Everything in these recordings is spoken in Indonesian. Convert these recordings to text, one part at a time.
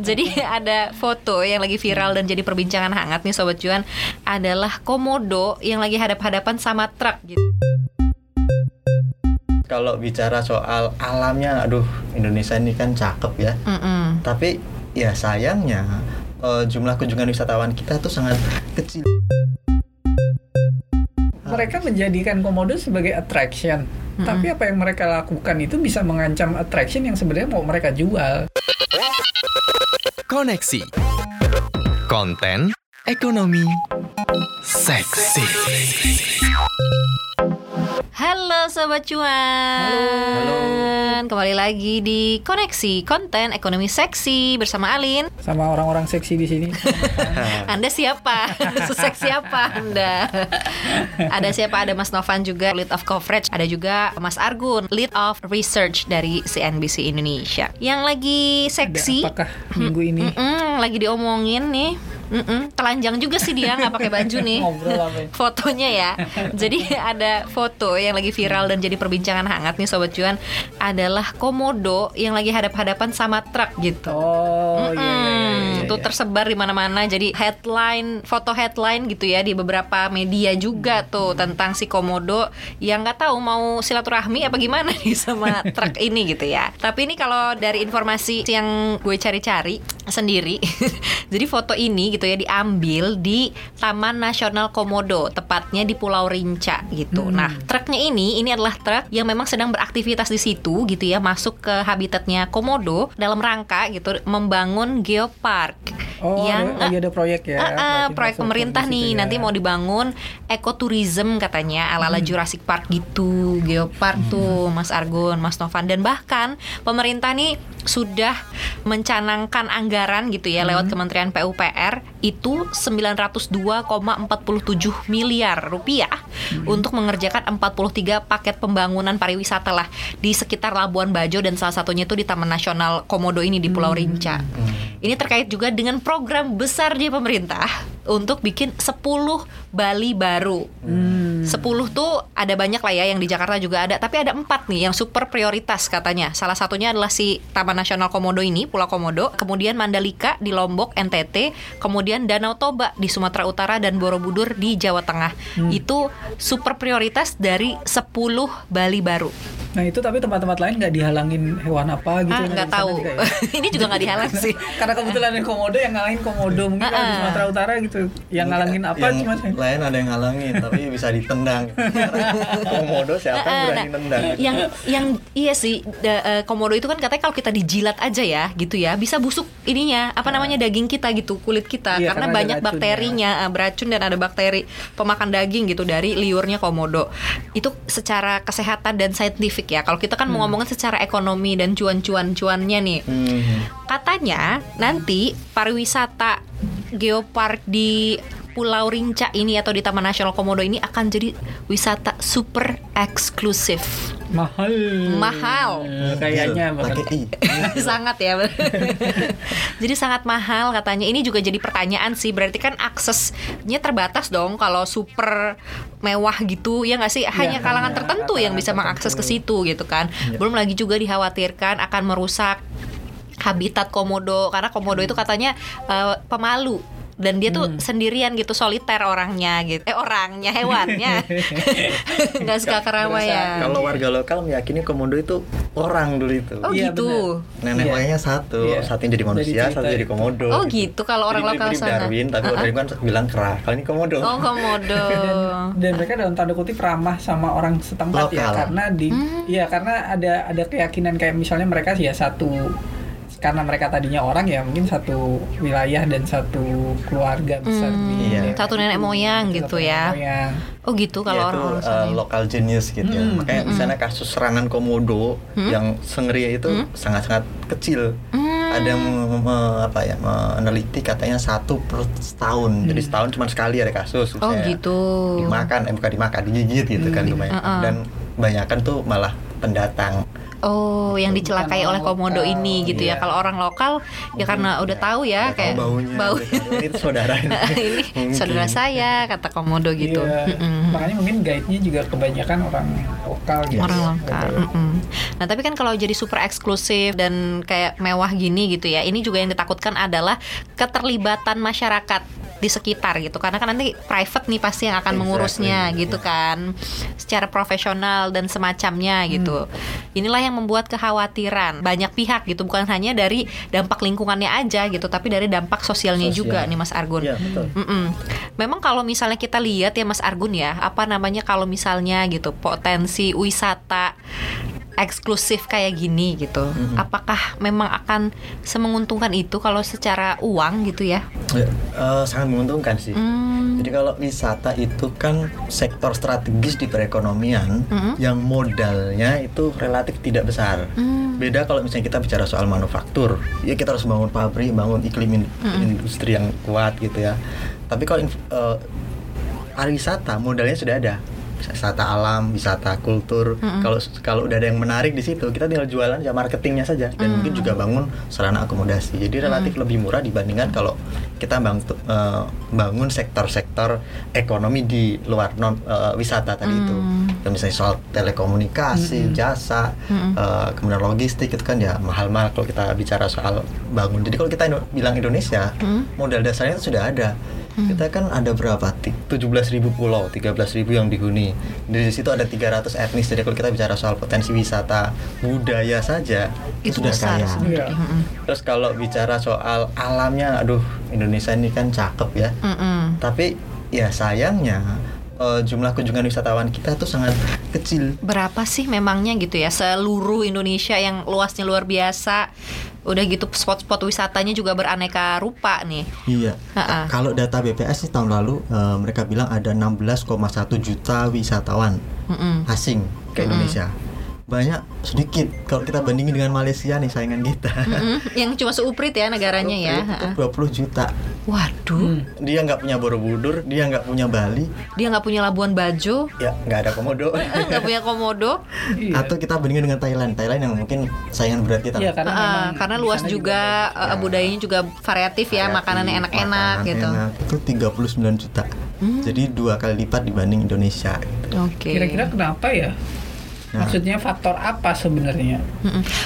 Jadi ada foto yang lagi viral dan jadi perbincangan hangat nih Sobat Cuan adalah komodo yang lagi hadap-hadapan sama truk gitu. Kalau bicara soal alamnya, aduh Indonesia ini kan cakep ya. Mm-mm. Tapi ya sayangnya eh, jumlah kunjungan wisatawan kita tuh sangat kecil. mereka menjadikan komodo sebagai attraction. Tapi apa yang mereka lakukan itu bisa mengancam attraction yang sebenarnya mau mereka jual. Koneksi. Konten ekonomi seksi. Halo Sobat Cuan. Kembali lagi di Koneksi Konten Ekonomi Seksi Bersama Alin. Sama orang-orang seksi di sini. Anda siapa? Seseksi apa Anda? Ada siapa? Ada Mas Novan juga Lead of Coverage. Ada juga Mas Argun Lead of Research dari CNBC Indonesia. Yang lagi Ada seksi. apakah minggu ini? Mm-mm, Lagi diomongin nih Mm-mm, Telanjang juga sih dia nggak pakai baju nih ya? fotonya ya. Jadi ada foto yang lagi viral dan jadi perbincangan hangat nih sobat cuan adalah komodo yang lagi hadap-hadapan sama truk gitu. Oh iya, iya, iya, iya, Itu iya. tersebar di mana-mana. Jadi headline, foto headline gitu ya di beberapa media juga tuh tentang si komodo yang nggak tahu mau silaturahmi apa gimana nih sama truk ini gitu ya. Tapi ini kalau dari informasi yang gue cari-cari sendiri, jadi foto ini gitu ya diambil di Taman Nasional Komodo, tepatnya di Pulau Rinca gitu. Nah, truknya ini ini adalah truk yang memang sedang beraktivitas di situ gitu ya, masuk ke habitatnya komodo dalam rangka gitu membangun geopark Oh, yang ada, lagi ada proyek ya. Ah, berarti proyek pemerintah nih ya. nanti mau dibangun ekoturism katanya ala-ala Jurassic Park gitu, geopark tuh Mas Argun, Mas Novan dan bahkan pemerintah nih sudah mencanangkan anggaran gitu ya lewat Kementerian PUPR itu 902,47 miliar rupiah untuk mengerjakan 43 paket pembangunan pariwisata lah di sekitar Labuan Bajo dan salah satunya itu di Taman Nasional Komodo ini di Pulau Rinca. Ini terkait juga dengan program besar di pemerintah untuk bikin 10 Bali baru. 10 tuh ada banyak lah ya yang di Jakarta juga ada, tapi ada empat nih yang super prioritas katanya. Salah satunya adalah si Taman Nasional Komodo ini, Pulau Komodo, kemudian Mandalika di Lombok, NTT, kemudian Danau Toba di Sumatera Utara dan Borobudur di Jawa Tengah. Itu super prioritas dari 10 Bali baru. Nah itu tapi tempat-tempat lain nggak dihalangin hewan apa gitu? Ah, yang nggak tahu. juga ya? ini juga nggak dihalang sih. Karena kebetulan yang komodo yang ngalangin komodo mungkin kalau di Ah, ah. Sumatera Utara gitu. Yang ngalangin apa yang cuma lain ada yang ngalangin tapi bisa ditendang. Komodo siapa yang Ah, berani nah, nendang? gitu. yang yang iya sih da- eh, komodo itu kan katanya kalau kita dijilat aja ya gitu ya bisa busuk ininya apa namanya daging kita gitu kulit kita Iya, karena karena banyak bakterinya eh, beracun dan ada bakteri pemakan daging gitu dari liurnya komodo itu secara kesehatan dan saintifik ya kalau kita kan mau ngomongin secara ekonomi dan cuan-cuan cuannya nih Hmm. katanya nanti pariwisata geopark di Pulau Rinca ini atau di Taman Nasional Komodo ini akan jadi wisata super eksklusif. Mahal. Mahal. Eh, Kayaknya pakai bahkan. i. sangat ya. jadi sangat mahal katanya. Ini juga jadi pertanyaan sih. Berarti kan aksesnya terbatas dong kalau super mewah gitu ya nggak sih? Hanya Iya, kalangan hanya tertentu yang bisa kalangan mengakses ke tertentu. situ gitu kan. Iya. Belum lagi juga dikhawatirkan akan merusak habitat komodo karena komodo itu katanya eh, pemalu dan dia tuh sendirian gitu soliter orangnya gitu eh orangnya hewannya nggak suka keramaian Kalau warga lokal meyakini komodo itu orang dulu itu. oh Iya, gitu Nenek Iya. moyangnya satu, Iya. satu yang jadi manusia, cerita satu jadi itu. komodo. oh gitu kalau orang Jadi lokal sana Darwin, tapi Uh-uh. Darwin kan bilang kera. Kalau ini komodo. oh komodo dan mereka dalam tanda kutip ramah sama orang setempat ya Lokal. karena di Hmm. ya karena ada ada keyakinan kayak misalnya mereka ya satu karena mereka tadinya orang ya mungkin satu wilayah dan satu keluarga besar Hmm, di Iya. satu nenek moyang gitu Satu nenek ya. moyang. oh gitu kalau orang-orang uh, ya. lokal genius gitu ya. Hmm. Makanya misalnya kasus serangan komodo yang sengria itu sangat-sangat kecil. Hmm. Ada yang me- me- apa ya meneliti katanya satu per setahun. Jadi setahun cuma sekali ada kasus. oh gitu Dimakan, eh bukan dimakan, digigit gitu kan lumayan. Uh-uh. Dan kebanyakan tuh malah pendatang Oh, yang dicelakai oleh komodo lokal. ini gitu ya. Iya. Kalau orang lokal ya karena udah tahu ya Udah kayak tahu baunya bau tahu, ini saudara ini, saudara saya kata komodo gitu. Iya. Mm-mm. Makanya mungkin guide-nya juga kebanyakan orang lokal gitu. orang lokal. Mm-mm. Nah, tapi kan kalau jadi super eksklusif dan kayak mewah gini gitu ya, ini juga yang ditakutkan adalah keterlibatan masyarakat di sekitar gitu karena kan nanti private nih pasti yang akan Exactly, mengurusnya gitu iya. kan secara profesional dan semacamnya gitu inilah yang membuat kekhawatiran banyak pihak gitu bukan hanya dari dampak lingkungannya aja gitu tapi dari dampak sosialnya Sosial. juga nih Mas Argun Iya, betul. Mm-mm. Memang kalau misalnya kita lihat ya Mas Argun ya, apa namanya kalau misalnya gitu potensi wisata eksklusif kayak gini gitu, apakah memang akan semenguntungkan itu kalau secara uang gitu ya? Ya, eh, sangat menguntungkan sih. Hmm. Jadi kalau wisata itu kan sektor strategis di perekonomian Mhm. yang modalnya itu relatif tidak besar. Hmm. Beda kalau misalnya kita bicara soal manufaktur, ya kita harus bangun pabrik, bangun iklim in- industri yang kuat gitu ya. Tapi kalau eh, pariwisata modalnya sudah ada. Wisata alam, wisata kultur. Kalau kalau udah ada yang menarik di situ, kita tinggal jualan ya marketingnya saja dan mungkin juga bangun sarana akomodasi. Jadi relatif lebih murah dibandingkan kalau kita bang, eh, bangun sektor-sektor ekonomi di luar non eh, wisata tadi itu. Ya, misalnya soal telekomunikasi, jasa, eh, kemudian logistik itu kan ya mahal-mahal kalau kita bicara soal bangun. Jadi kalau kita bilang Indonesia, modal dasarnya itu sudah ada. Kita kan ada berapa? Ti- 17.000 pulau, 13.000 yang dihuni. Di situ ada 300 etnis. Jadi kalau kita bicara soal potensi wisata budaya saja Itu sudah besar kaya. sebenarnya. Iya. Mm-mm. Terus kalau bicara soal alamnya, aduh Indonesia ini kan cakep ya. Mm-mm. Tapi ya sayangnya eh, jumlah kunjungan wisatawan kita tuh sangat kecil. Berapa sih memangnya gitu ya seluruh Indonesia yang luasnya luar biasa? Udah gitu spot-spot wisatanya juga beraneka rupa nih. Iya. Kalau data BPS sih tahun lalu eh, mereka bilang ada 16,1 juta wisatawan Mm-mm. asing ke Indonesia. Banyak sedikit kalau kita bandingin dengan Malaysia nih saingan kita. Mm-mm. Yang cuma seuprit ya negaranya ya. Itu Ha-ha. 20 juta. Waduh, Dia nggak punya Borobudur, dia nggak punya Bali, dia nggak punya Labuan Bajo, ya nggak ada komodo. nggak punya komodo. Iya. Atau kita bandingin dengan Thailand, Thailand yang mungkin saingan berat kita. Iya, karena memang karena luas juga, banyak. eh, budayanya juga variatif ya, Variatif, makanannya enak-enak makanan gitu. enak. Itu 39 juta. Hmm. Jadi dua kali lipat dibanding Indonesia. gitu. Oke. Kira-kira kenapa ya? Maksudnya faktor apa sebenarnya?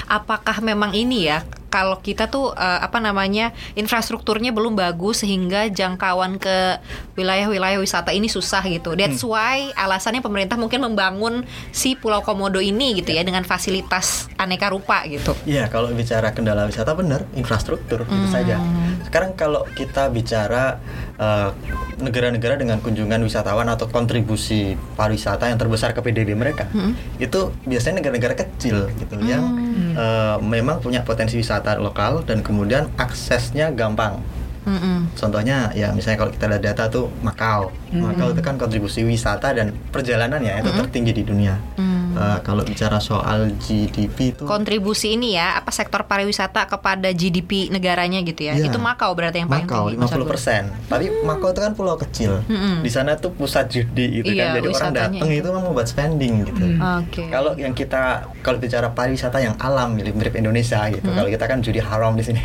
Apakah memang ini ya kalau kita tuh eh, apa namanya infrastrukturnya belum bagus sehingga jangkauan ke wilayah-wilayah wisata ini susah gitu. That's Hmm. why alasannya pemerintah mungkin membangun si Pulau Komodo ini gitu ya dengan fasilitas aneka rupa gitu. Iya, kalau bicara kendala wisata benar, infrastruktur Hmm. itu saja. Sekarang kalau kita bicara eh, negara-negara dengan kunjungan wisatawan atau kontribusi pariwisata yang terbesar ke PDB mereka, Hmm. itu biasanya negara-negara kecil gitu yang eh, memang punya potensi wisata lokal dan kemudian aksesnya gampang. Mm-mm. Contohnya ya misalnya kalau kita lihat data tuh Makau, Makau itu kan kontribusi wisata dan perjalanannya itu tertinggi di dunia. Hmm. Eh, kalau bicara soal GDP itu Kontribusi ini ya apa sektor pariwisata kepada GDP negaranya gitu ya. Iya. Itu Makau berarti yang paling Makau tinggi. Mas 50 Argun. persen. Tapi Makau itu kan pulau kecil. Mm-mm. Di sana tuh pusat judi gitu Iya, kan. Jadi orang datang itu. itu memang buat spending gitu. Oke. Kalau yang kita kalau bicara pariwisata yang alam mirip mirip Indonesia gitu. Kalau kita kan judi haram di sini.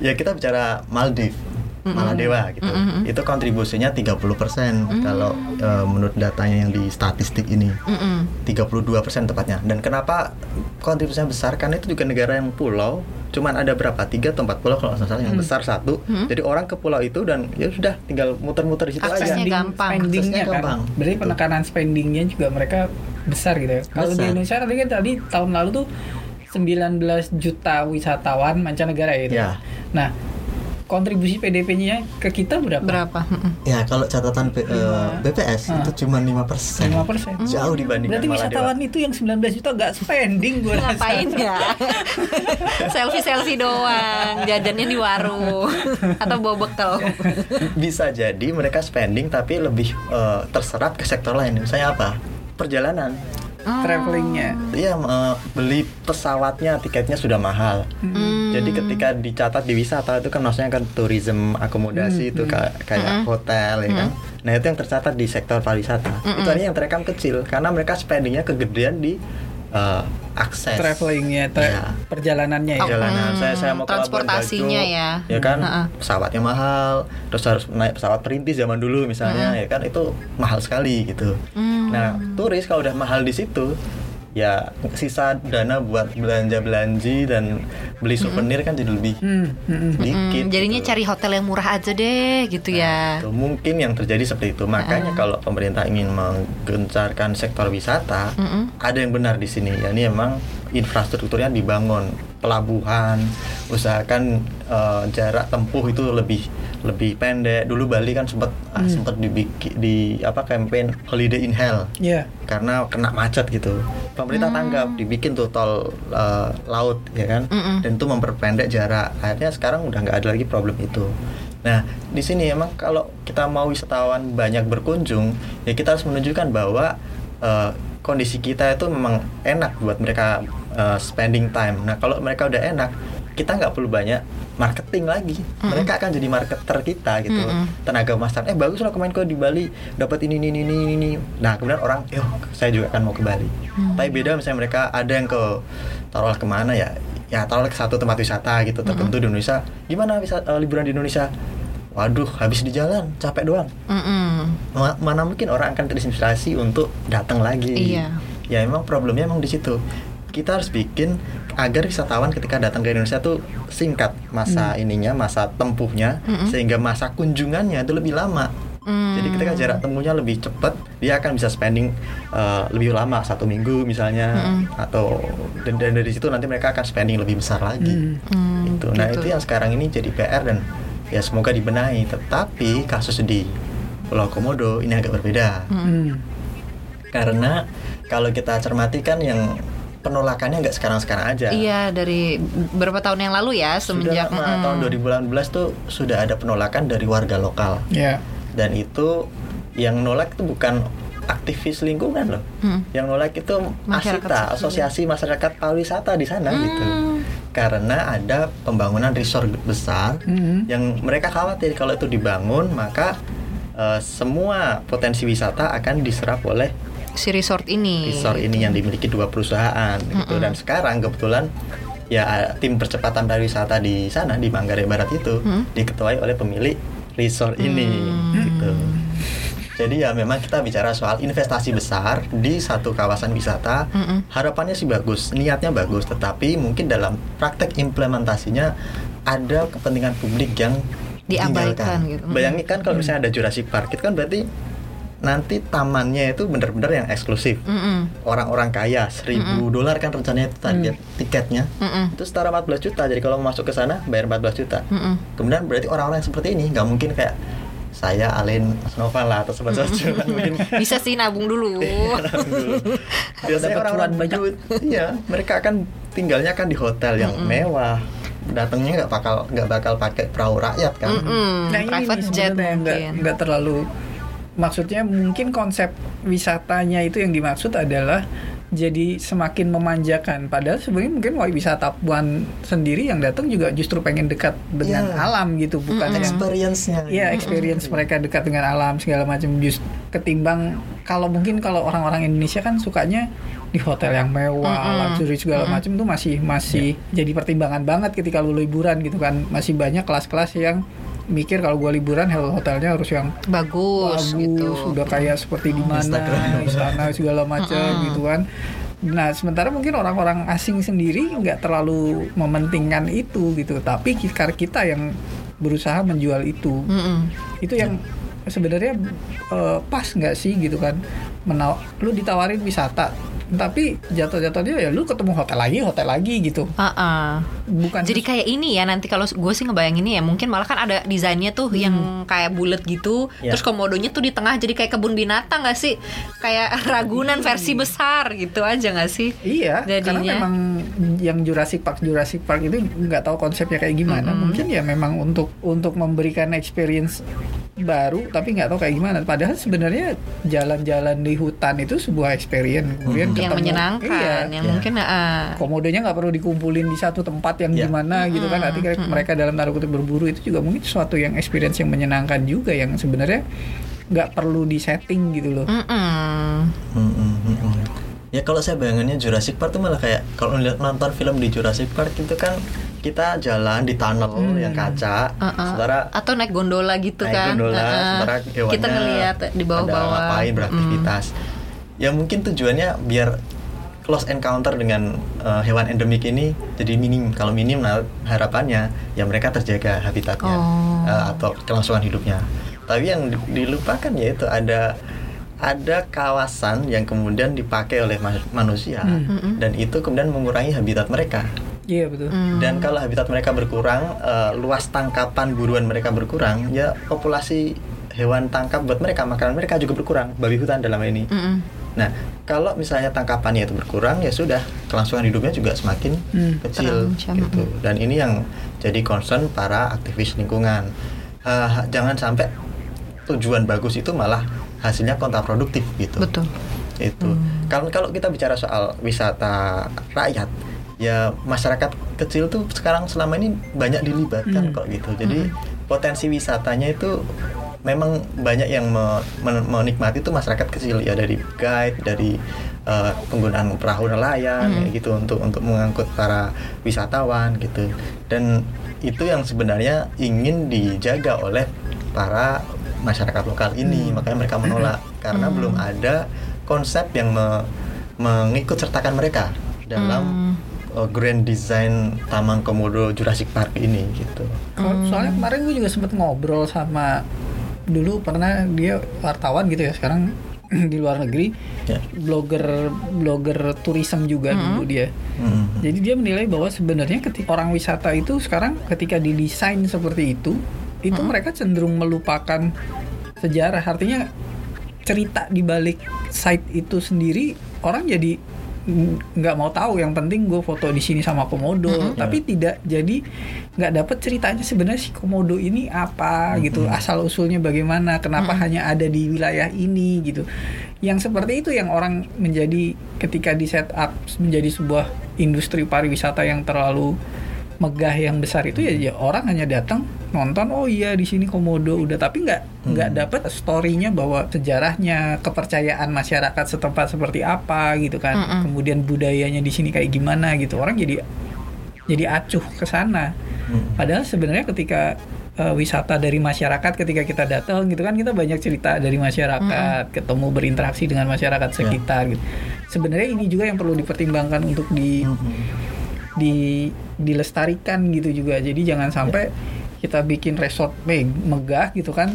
ya kita bicara Maldives. Maladewa gitu. Itu kontribusinya 30% kalau eh, menurut datanya yang di statistik ini. Mm-mm. 32% tepatnya. Dan kenapa kontribusinya besar? Karena itu juga negara yang pulau, cuman ada berapa? Tiga atau empat pulau kalau nggak salah yang besar satu. Jadi orang ke pulau itu dan ya sudah tinggal muter-muter di situ Aksesnya aja. gampang. spendingnya kan. gampang. Berarti Betul. penekanan spendingnya juga mereka besar gitu ya. Kalau di. Indonesia tadi kan tadi tahun lalu tuh 19 juta wisatawan mancanegara ya itu. Ya. Nah, kontribusi PDP-nya ke kita berapa? Berapa? Ya kalau catatan B- Lima. BPS Ah. itu cuma 5%. 5%. Jauh dibandingkan Berarti wisatawan itu yang 19 juta nggak spending gue rasa. Ngapain ya? selfie selfie doang, jajannya di warung atau bawa bekal. Bisa jadi mereka spending tapi lebih eh, terserap ke sektor lain. Misalnya apa? Perjalanan. Travelingnya. Iya, eh, beli pesawatnya, tiketnya sudah mahal. Hmm. Jadi ketika dicatat di wisata itu kan maksudnya kan tourism akomodasi itu ka- kayak hotel ya kan. Nah itu yang tercatat di sektor pariwisata. Itu artinya yang terekam kecil karena mereka spendingnya kegedean di eh, akses travelingnya, tra- Iya. perjalanannya ya. Oh, perjalanan. Hmm, saya saya mau ke Labuan transportasinya Bajo, ya. ya kan Heeh. pesawatnya mahal, terus harus naik pesawat perintis zaman dulu misalnya, ya kan itu mahal sekali gitu. Hmm. Nah turis kalau udah mahal di situ, ya sisa dana buat belanja belanji dan beli souvenir kan jadi lebih Hmm, hmm, hmm. dikit. Hmm, jadinya gitu. cari hotel yang murah aja deh gitu ya. Tuh, mungkin yang terjadi seperti itu. Makanya kalau pemerintah ingin menggencarkan sektor wisata, Mm-mm. ada yang benar di sini. Ya, ini emang infrastrukturnya dibangun, pelabuhan, usahakan eh, jarak tempuh itu lebih lebih pendek. Dulu Bali kan sempat ah, sempat dibikin di apa campaign Holiday in Hell Iya. karena kena macet gitu. Pemerintah tanggap dibikin tuh tol eh, laut ya kan, Mm-mm. dan itu memperpendek jarak. Akhirnya sekarang udah nggak ada lagi problem itu. Nah di sini emang kalau kita mau wisatawan banyak berkunjung, ya kita harus menunjukkan bahwa eh, kondisi kita itu memang enak buat mereka eh, spending time. Nah kalau mereka udah enak, kita nggak perlu banyak marketing lagi. Mereka akan jadi marketer kita gitu. Mm-mm. Tenaga master, eh bagus loh kemarin kau di Bali dapat ini ini ini ini ini. Nah kemudian orang, yo saya juga akan mau ke Bali. Tapi beda misalnya mereka ada yang ke taruhlah ke mana ya, ya taruhlah ke satu tempat wisata gitu tertentu di Indonesia. Gimana wisata eh, liburan di Indonesia? Waduh, habis di jalan, capek doang. Mm-mm. Ma- Mana mungkin orang akan terinspirasi untuk datang lagi. Iya. Ya emang problemnya emang di situ. Kita harus bikin agar wisatawan ketika datang ke Indonesia tuh singkat masa ininya, masa tempuhnya, Mm-mm. sehingga masa kunjungannya itu lebih lama. Hmm. Jadi ketika jarak temunya lebih cepat, dia akan bisa spending uh, lebih lama satu minggu misalnya, Mm-mm. atau dan, dan dari situ nanti mereka akan spending lebih besar lagi. Hmm, Itu. Nah gitu. itu yang sekarang ini jadi PR dan ya semoga dibenahi. Tetapi kasus di Pulau Komodo ini agak berbeda Hmm. karena kalau kita cermati kan yang penolakannya nggak sekarang-sekarang aja. Iya dari beberapa tahun yang lalu ya Sudah semenjak lama, mm-mm. tahun 2018 tuh sudah ada penolakan dari warga lokal Ya. dan itu yang nolak itu bukan aktivis lingkungan loh. Hmm. Yang nolak itu Masyarakat ASITA. Asosiasi Masyarakat Pariwisata di sana gitu. Hmm. Karena ada pembangunan resort besar Hmm. yang mereka khawatir kalau itu dibangun maka eh, semua potensi wisata akan diserap oleh si resort ini. resort ini yang dimiliki dua perusahaan gitu dan sekarang kebetulan ya tim percepatan pariwisata di sana di Manggarai Barat itu Mm. diketuai oleh pemilik resort ini Hmm. gitu. Jadi ya memang kita bicara soal investasi besar di satu kawasan wisata. Mm-mm. Harapannya sih bagus, niatnya bagus, tetapi mungkin dalam praktek implementasinya ada kepentingan publik yang Diabaikan gitu. Bayangin kan kalau misalnya ada Jurassic Park, itu kan berarti nanti tamannya itu benar-benar yang eksklusif. Mm-mm. Orang-orang kaya, 1000 dolar kan rencananya itu target tiketnya. Mm-mm. Itu setara 14 juta. Jadi kalau mau masuk ke sana bayar 14 juta. Mm-mm. Kemudian berarti orang-orang yang seperti ini nggak mungkin kayak saya Alin Nova lah atau sobat soju kan mungkin Bisa sih nabung dulu. biasanya dapat orang-orang banyak. iya mereka akan tinggalnya kan di hotel yang mewah datangnya nggak bakal nggak bakal pakai perahu rakyat kan Mm-mm. Nah, ini Private nih jet mungkin. nggak terlalu maksudnya mungkin konsep wisatanya itu yang dimaksud adalah jadi semakin memanjakan padahal sebenarnya mungkin wisatawan sendiri yang datang juga justru pengen dekat dengan Iya. alam gitu bukan yang experience-nya Iya experience mereka dekat dengan alam segala macam just ketimbang kalau mungkin kalau orang-orang Indonesia kan sukanya di hotel yang mewah, Mm-mm. luxury segala Mm-mm. macam tuh masih masih jadi pertimbangan banget ketika lu liburan gitu kan. Masih banyak kelas-kelas yang mikir kalau gua liburan hotelnya harus yang Bagus, bagus, gitu. udah kayak seperti di mana, Instagram. istana segala macam Mm-mm. gitu kan. Nah, sementara mungkin orang-orang asing sendiri nggak terlalu mementingkan itu gitu, tapi kita kita yang berusaha menjual itu Mm-mm. itu yang sebenarnya eh, pas nggak sih gitu kan Menaw lu ditawarin wisata tapi jatuh-jatuhnya ya lu ketemu hotel lagi hotel lagi gitu Ah-ah. bukan Jadi kayak ini ya nanti kalau gue sih ngebayanginnya ya mungkin malah kan ada desainnya tuh yang kayak bulat gitu, Ya. terus komodonya tuh di tengah jadi kayak kebun binatang gak sih? Kayak Ragunan versi besar gitu aja gak sih? Iya, karena Jadinya. memang yang Jurassic Park Jurassic Park itu nggak tahu konsepnya kayak gimana. Mm-mm. Mungkin ya memang untuk untuk memberikan experience baru, tapi nggak tahu kayak gimana. Padahal sebenarnya jalan-jalan di hutan itu sebuah experience. Kemudian yang ketemu- menyenangkan, iya, yang Iya. mungkin ah, komodonya nggak perlu dikumpulin di satu tempat yang Ya. gimana gitu kan nanti kayak mereka dalam tanda kutip berburu itu juga mungkin sesuatu yang experience yang menyenangkan juga yang sebenarnya nggak perlu di setting gitu loh. Mm, mm, mm, mm. Ya kalau saya bayangannya Jurassic Park tuh malah kayak kalau nonton film di Jurassic Park itu kan kita jalan di tunnel yang kaca, Uh-uh. sementara atau naik gondola gitu naik kan gondola, Uh-uh. sementara hewannya kita ngelihat di bawah-bawah ngapain beraktivitas. Ya mungkin tujuannya biar close encounter dengan uh, hewan endemik ini jadi minim. Kalau minim nah, harapannya ya mereka terjaga habitatnya Oh. uh, atau kelangsungan hidupnya. Tapi yang di- dilupakan yaitu ada ada kawasan yang kemudian dipakai oleh ma- manusia Mm-mm. dan itu kemudian mengurangi habitat mereka. Iya betul. Hmm. Dan kalau habitat mereka berkurang, eh, luas tangkapan buruan mereka berkurang, ya populasi hewan tangkap buat mereka, makanan mereka juga berkurang, babi hutan dalam ini. Mm-mm. Nah, kalau misalnya tangkapannya itu berkurang, ya sudah, kelangsungan hidupnya juga semakin Hmm, kecil terancam. gitu. Dan ini yang jadi concern para aktivis lingkungan. Eh, jangan sampai tujuan bagus itu malah hasilnya kontraproduktif gitu. Betul. Itu. Kalau kalau kita bicara soal wisata rakyat ya masyarakat kecil tuh sekarang selama ini banyak dilibatkan Hmm. kok gitu. Jadi potensi wisatanya itu memang banyak yang me- men- menikmati itu masyarakat kecil. Ya dari guide dari eh, penggunaan perahu nelayan Hmm. kayak gitu untuk untuk mengangkut para wisatawan gitu. Dan itu yang sebenarnya ingin dijaga oleh para masyarakat lokal ini Hmm. makanya mereka menolak karena Hmm. belum ada konsep yang me- mengikut sertakan mereka dalam Hmm. uh, grand design Taman Komodo Jurassic Park ini gitu. Hmm. Soalnya kemarin gue juga sempat ngobrol sama dulu pernah dia wartawan gitu ya sekarang di luar negeri Ya. blogger blogger tourism juga Hmm. dulu dia. Hmm. Jadi dia menilai bahwa sebenarnya ketika orang wisata itu sekarang ketika didesain seperti itu, itu mereka cenderung melupakan sejarah. Artinya cerita di balik site itu sendiri orang jadi mm, nggak mau tahu. Yang penting gue foto di sini sama komodo. Tapi tidak jadi nggak dapet ceritanya sebenarnya si komodo ini apa gitu. Asal usulnya bagaimana kenapa hanya ada di wilayah ini gitu. Yang seperti itu yang orang menjadi ketika di set up menjadi sebuah industri pariwisata yang terlalu megah yang besar itu ya, ya orang hanya datang nonton oh iya di sini komodo udah. Tapi nggak nggak dapat storynya bahwa sejarahnya kepercayaan masyarakat setempat seperti apa gitu kan. Mm-mm. kemudian budayanya di sini kayak gimana gitu. Orang jadi jadi acuh ke sana. Hmm. padahal sebenarnya ketika eh, wisata dari masyarakat ketika kita datang gitu kan kita banyak cerita dari masyarakat ketemu berinteraksi dengan masyarakat sekitar gitu. Sebenarnya ini juga yang perlu dipertimbangkan untuk di Hmm. Di dilestarikan gitu juga jadi jangan sampai kita bikin resort me- megah gitu kan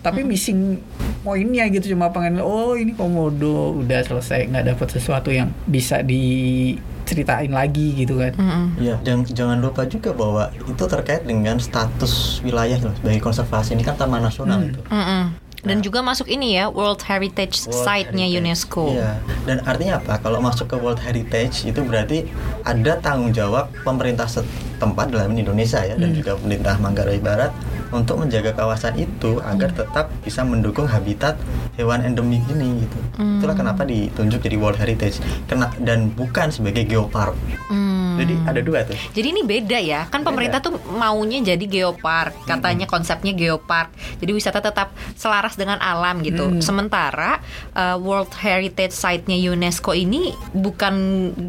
tapi missing poinnya gitu cuma pengen oh ini komodo udah selesai nggak dapat sesuatu yang bisa diceritain lagi gitu kan Mm-mm. Ya, jangan jangan lupa juga bahwa itu terkait dengan status wilayah loh sebagai konservasi ini kan taman nasional Hmm. itu. Mm-mm. Dan Nah. juga masuk ini ya World Heritage World Site-nya Heritage. UNESCO. Iya. Dan artinya apa? Kalau masuk ke World Heritage itu berarti ada tanggung jawab pemerintah setempat dalam Indonesia ya dan Hmm. juga pemerintah Manggarai Barat untuk menjaga kawasan itu agar tetap bisa mendukung habitat hewan endemik ini gitu. Hmm. Itulah kenapa ditunjuk jadi World Heritage. Kena dan bukan sebagai geopark. Hmm. Jadi ada dua tuh. Jadi ini beda ya, kan pemerintah tuh maunya jadi geopark, katanya konsepnya geopark. Jadi wisata tetap selaras dengan alam gitu. Hmm. Sementara uh, World Heritage Site-nya UNESCO ini bukan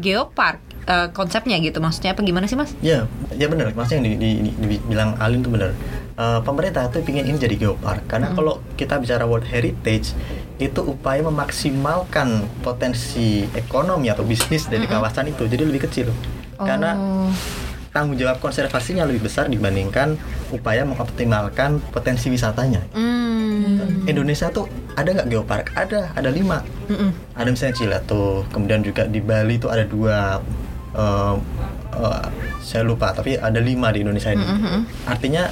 geopark uh, konsepnya gitu. Maksudnya apa gimana sih mas? Ya, ya benar. Maksudnya yang di, di, di- dibilang Alin tuh benar. Eh, pemerintah tuh pingin ini jadi geopark karena kalau kita bicara World Heritage itu upaya memaksimalkan potensi ekonomi atau bisnis dari kawasan itu jadi lebih kecil. Karena Oh. tanggung jawab konservasinya lebih besar dibandingkan upaya mengoptimalkan potensi wisatanya. Hmm. Indonesia tuh ada nggak geopark? Ada, ada lima. Mm-mm. Ada misalnya Ciletuh, kemudian juga di Bali itu ada dua. eh, eh, saya lupa, tapi ada lima di Indonesia ini. Mm-mm. Artinya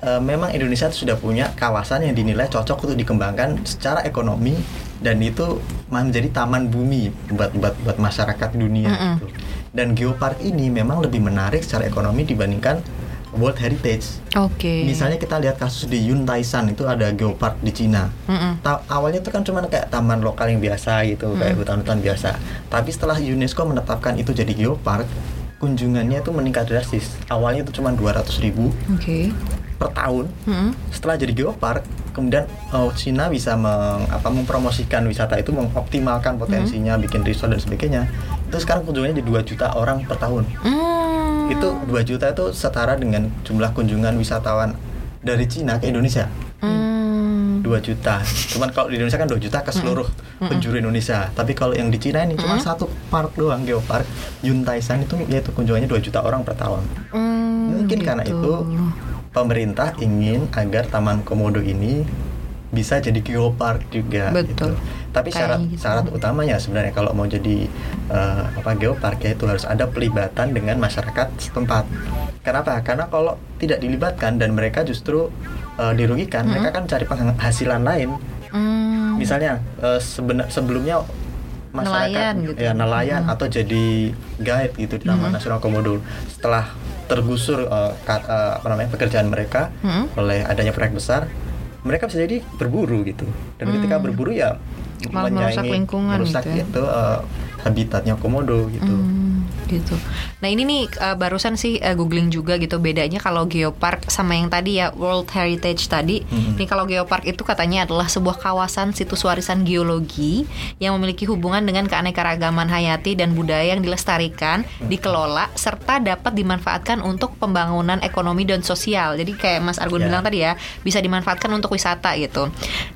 eh, memang Indonesia tuh sudah punya kawasan yang dinilai cocok untuk dikembangkan secara ekonomi dan itu menjadi taman bumi buat buat buat masyarakat dunia. Mm-mm. gitu. Dan geopark ini memang lebih menarik secara ekonomi dibandingkan World Heritage. Oke. Misalnya kita lihat kasus di Yuntaisan itu ada geopark di Cina. Mm-mm. Ta- awalnya itu kan cuma kayak taman lokal yang biasa gitu, kayak hutan-hutan biasa. Tapi setelah UNESCO menetapkan itu jadi geopark, kunjungannya itu meningkat drastis. Awalnya itu cuma 200 ribu Oke. per tahun. Mm-mm. Setelah jadi geopark, kemudian oh, Cina bisa meng, apa, mempromosikan wisata itu mengoptimalkan potensinya bikin resort dan sebagainya. Itu sekarang kunjungannya di 2 juta orang per tahun. Hmm. itu 2 juta itu setara dengan jumlah kunjungan wisatawan dari Cina ke Indonesia. Hmm. 2 juta. Cuman kalau di Indonesia kan 2 juta ke seluruh penjuru Indonesia. Tapi kalau yang di Cina ini cuma satu park doang geopark. Yuntaisan itu yaitu kunjungannya 2 juta orang per tahun. Hmm, mungkin karena gitu. itu pemerintah ingin agar Taman Komodo ini bisa jadi geopark juga Betul. gitu. Tapi syarat gitu. syarat utamanya sebenarnya kalau mau jadi eh, apa geopark ya itu harus ada pelibatan dengan masyarakat setempat. Kenapa? Karena kalau tidak dilibatkan dan mereka justru eh, dirugikan, mereka kan cari penghasilan lain. Hmm. Misalnya sebena- sebelumnya masyarakat Nelayan gitu. ya nelayan Hmm. atau jadi guide gitu di Taman Nasional Komodo setelah tergusur eh, ka- eh, apa namanya pekerjaan mereka Hmm. oleh adanya proyek besar mereka bisa jadi berburu gitu dan ketika Hmm. berburu ya Malah merusak lingkungan merusak gitu ya. itu eh, habitatnya komodo gitu Hmm, gitu. Nah ini nih uh, barusan sih uh, googling juga gitu bedanya kalau geopark sama yang tadi ya World Heritage tadi. Mhm. Nih kalau geopark itu katanya adalah sebuah kawasan situs warisan geologi yang memiliki hubungan dengan keanekaragaman hayati dan budaya yang dilestarikan, dikelola serta dapat dimanfaatkan untuk pembangunan ekonomi dan sosial. Jadi kayak Mas Argun Ya. bilang tadi ya bisa dimanfaatkan untuk wisata gitu.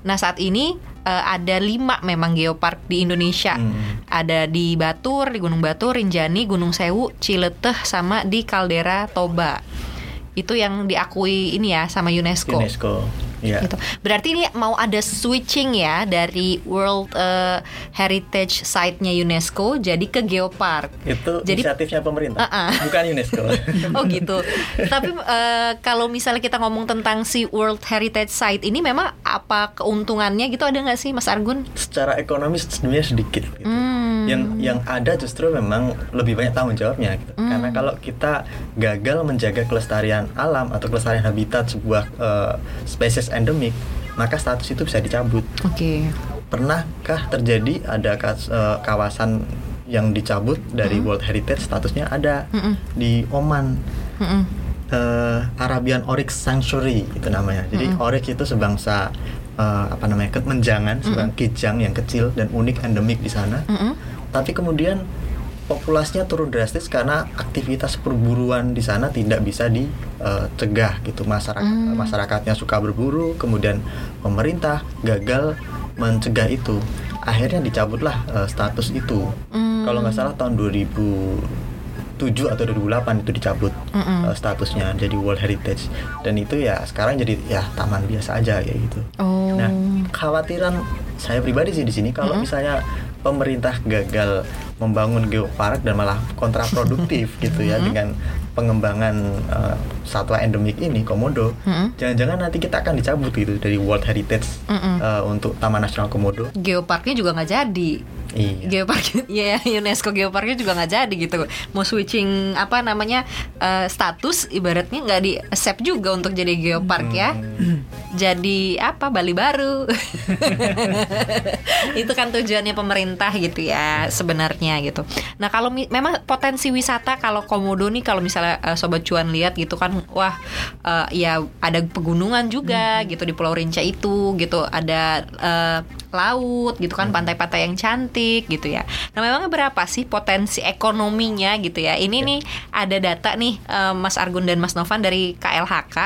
Nah saat ini uh, ada lima memang geopark di Indonesia. Hmm. Ada di Batur, di Gunung Batur, Rinjani, Gunung Sewu, Cileteh, sama di Kaldera Toba. Itu yang diakui ini ya sama UNESCO. UNESCO ya Gitu. Berarti ini mau ada switching ya dari World eh, Heritage Site-nya UNESCO jadi ke geopark. itu Jadi- inisiatifnya pemerintah Uh-uh. bukan UNESCO Oh gitu. Tapi eh, kalau misalnya kita ngomong tentang si World Heritage Site ini memang apa keuntungannya gitu ada nggak sih Mas Argun? secara ekonomis sebenarnya sedikit gitu. Hmm. Yang yang ada justru memang lebih banyak tanggung jawabnya gitu. Hmm. Karena kalau kita gagal menjaga kelestarian alam atau kelestarian habitat sebuah eh, spesies endemik, maka status itu bisa dicabut. Oke. Pernahkah terjadi ada kas- eh, kawasan yang dicabut dari Hmm. World Heritage statusnya ada Mm-mm. di Oman Mm-mm. eh, Arabian Oryx Sanctuary itu namanya. Jadi oryx itu sebangsa eh, apa namanya menjangan, sebang kijang yang kecil dan unik endemik di sana. Mm-mm. Tapi kemudian populasinya turun drastis karena aktivitas perburuan di sana tidak bisa dicegah gitu masyarakat Hmm. masyarakatnya suka berburu kemudian pemerintah gagal mencegah itu akhirnya dicabutlah eh, status itu Hmm. kalau nggak salah tahun 2007 atau 2008 itu dicabut Mm-mm. eh, statusnya jadi World Heritage dan itu ya sekarang jadi ya taman biasa aja ya gitu Oh. Nah, khawatiran saya pribadi sih di sini kalau misalnya pemerintah gagal membangun geopark dan malah kontraproduktif gitu ya dengan pengembangan eh, satwa endemik ini Komodo, Mm-mm. jangan-jangan nanti kita akan dicabut gitu dari World Heritage Mm-mm. eh, untuk Taman Nasional Komodo. geoparknya juga nggak jadi. Iya. Geopark, ya UNESCO geoparknya juga nggak jadi gitu. Mau switching apa namanya eh, status, ibaratnya nggak di accept juga untuk jadi geopark ya. Jadi apa Bali baru? Itu kan tujuannya pemerintah gitu ya sebenarnya gitu. Nah kalau memang potensi wisata kalau komodo nih kalau misalnya eh, sobat cuan lihat gitu kan, wah eh, ya ada pegunungan juga gitu di Pulau Rinca itu gitu ada eh, laut gitu kan pantai-pantai yang cantik gitu ya. Nah memangnya berapa sih potensi ekonominya gitu ya? Ini nih ada data nih eh, Mas Argun dan Mas Novan dari KLHK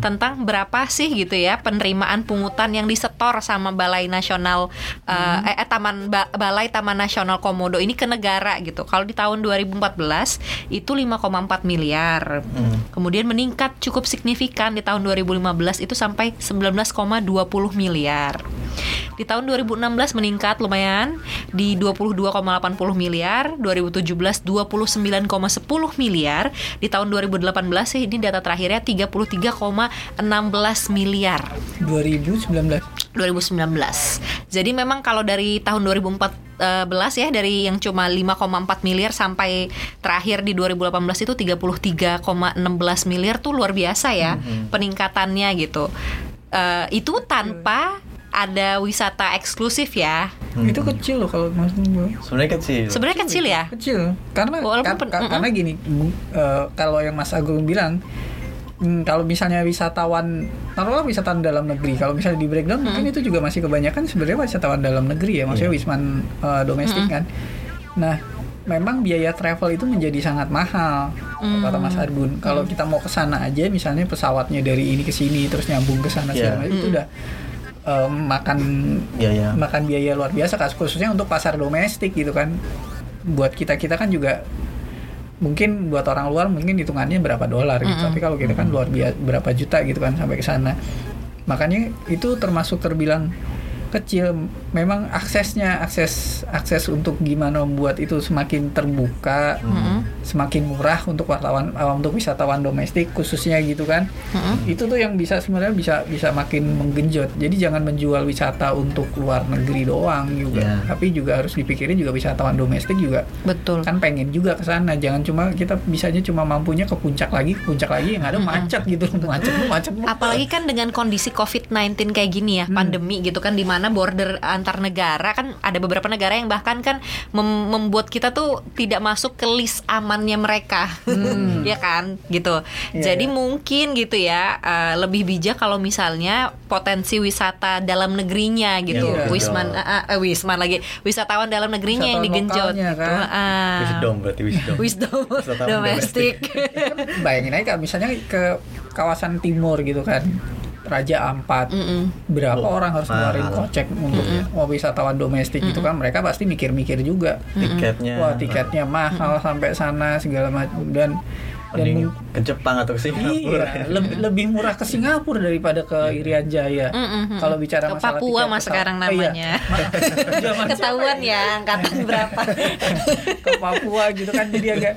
tentang berapa sih gitu ya penerimaan pungutan yang disetor sama Balai Nasional eh, eh, eh, Taman Ba- Balai Taman Nasional Komodo ini ke negara gitu. Kalau di tahun 2014 itu 5,4 miliar. Hmm. Kemudian meningkat cukup signifikan di tahun 2015 itu sampai 19,20 miliar. Di tahun 2016 meningkat lumayan di 22,80 miliar, 2017 29,10 miliar, di tahun 2018 sih ini data terakhirnya 33,16 miliar. 2019 2019. Jadi memang kalau dari tahun 2014 ya dari yang cuma 5,4 miliar sampai terakhir di 2018 itu 33,16 miliar tuh luar biasa ya peningkatannya gitu. Eh, itu tanpa ada wisata eksklusif ya. itu kecil loh kalau mas Nunggu. Sebenarnya kecil. Sebenarnya kecil ya. kecil karena Walaupun kar- kar- mm-mm. karena gini eh, kalau yang Mas Agung bilang Hmm, kalau misalnya wisatawan, taruhlah wisatawan dalam negeri. Kalau misalnya di breakdown, mungkin itu juga masih kebanyakan sebenarnya wisatawan dalam negeri ya, maksudnya Iya. wisman eh, domestik kan. Nah, memang biaya travel itu menjadi sangat mahal, kata Mas Argun. Kalau kita mau ke sana aja, misalnya pesawatnya dari ini ke sini, terus nyambung ke sana, Iya. segala macam, itu udah eh, makan iya. makan biaya luar biasa, khususnya untuk pasar domestik gitu kan. Buat kita kita kan juga mungkin buat orang luar mungkin hitungannya berapa dolar gitu. Tapi kalau kita kan luar biasa berapa juta gitu kan sampai ke sana. Makanya itu termasuk terbilang kecil memang aksesnya akses akses untuk gimana membuat itu semakin terbuka semakin murah untuk wartawan eh, untuk wisatawan domestik khususnya gitu kan. Itu tuh yang bisa sebenarnya bisa bisa makin menggenjot. Jadi jangan menjual wisata untuk luar negeri doang juga. Ya. tapi juga harus dipikirin juga wisatawan domestik juga. Betul. kan pengen juga ke sana. Jangan cuma kita bisanya cuma mampunya ke puncak lagi ke puncak lagi yang ada macet gitu. Macet macet Apalagi kan dengan kondisi COVID-19 kayak gini ya, pandemi gitu kan di mana border antar negara kan ada beberapa negara yang bahkan kan mem- membuat kita tuh tidak masuk ke list amannya mereka. ya kan? Gitu. Iya, Jadi iya. mungkin gitu ya eh, lebih bijak kalau misalnya potensi wisata dalam negerinya gitu. Iya. Wisman eh, eh, wisman lagi. Wisatawan dalam negerinya yang Wisatawan digenjot lokalnya, gitu. kan? Ah. Wisdom berarti wisdom. Wisdom domestik. bayangin aja misalnya ke kawasan timur gitu kan Raja Ampat. Mm-mm. berapa Oh, orang harus ngeluarin kocek untuk mau wisatawan domestik itu kan? Mereka pasti mikir-mikir juga. Tiketnya. wah tiketnya mahal sampai sana segala macam. Dan Mending mung- ke Jepang atau ke Singapura. Iya, lebih lebih murah ke Singapura daripada ke Irian Jaya. Mm-mm. Kalau bicara Ke masalah Papua mas sekarang Eh, iya. namanya. Siapa Ketahuan ya angkatan berapa. ke Papua gitu kan jadi agak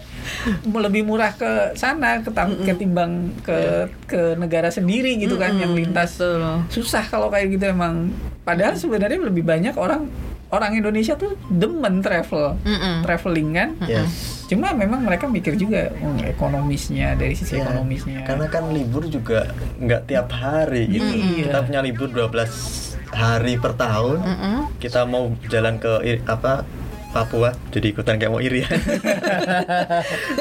lebih murah ke sana ketimbang ke ke negara sendiri gitu kan yang lintas Betul. susah kalau kayak gitu emang padahal sebenarnya lebih banyak orang orang Indonesia tuh demen travel Mm-mm. traveling kan Yes. cuma memang mereka mikir juga oh, ekonomisnya dari sisi Iya, ekonomisnya Karena kan libur juga nggak tiap hari gitu. Iya. Kita punya libur 12 hari per tahun. Mm-mm. Kita mau jalan ke apa Papua jadi ikutan kayak mau irian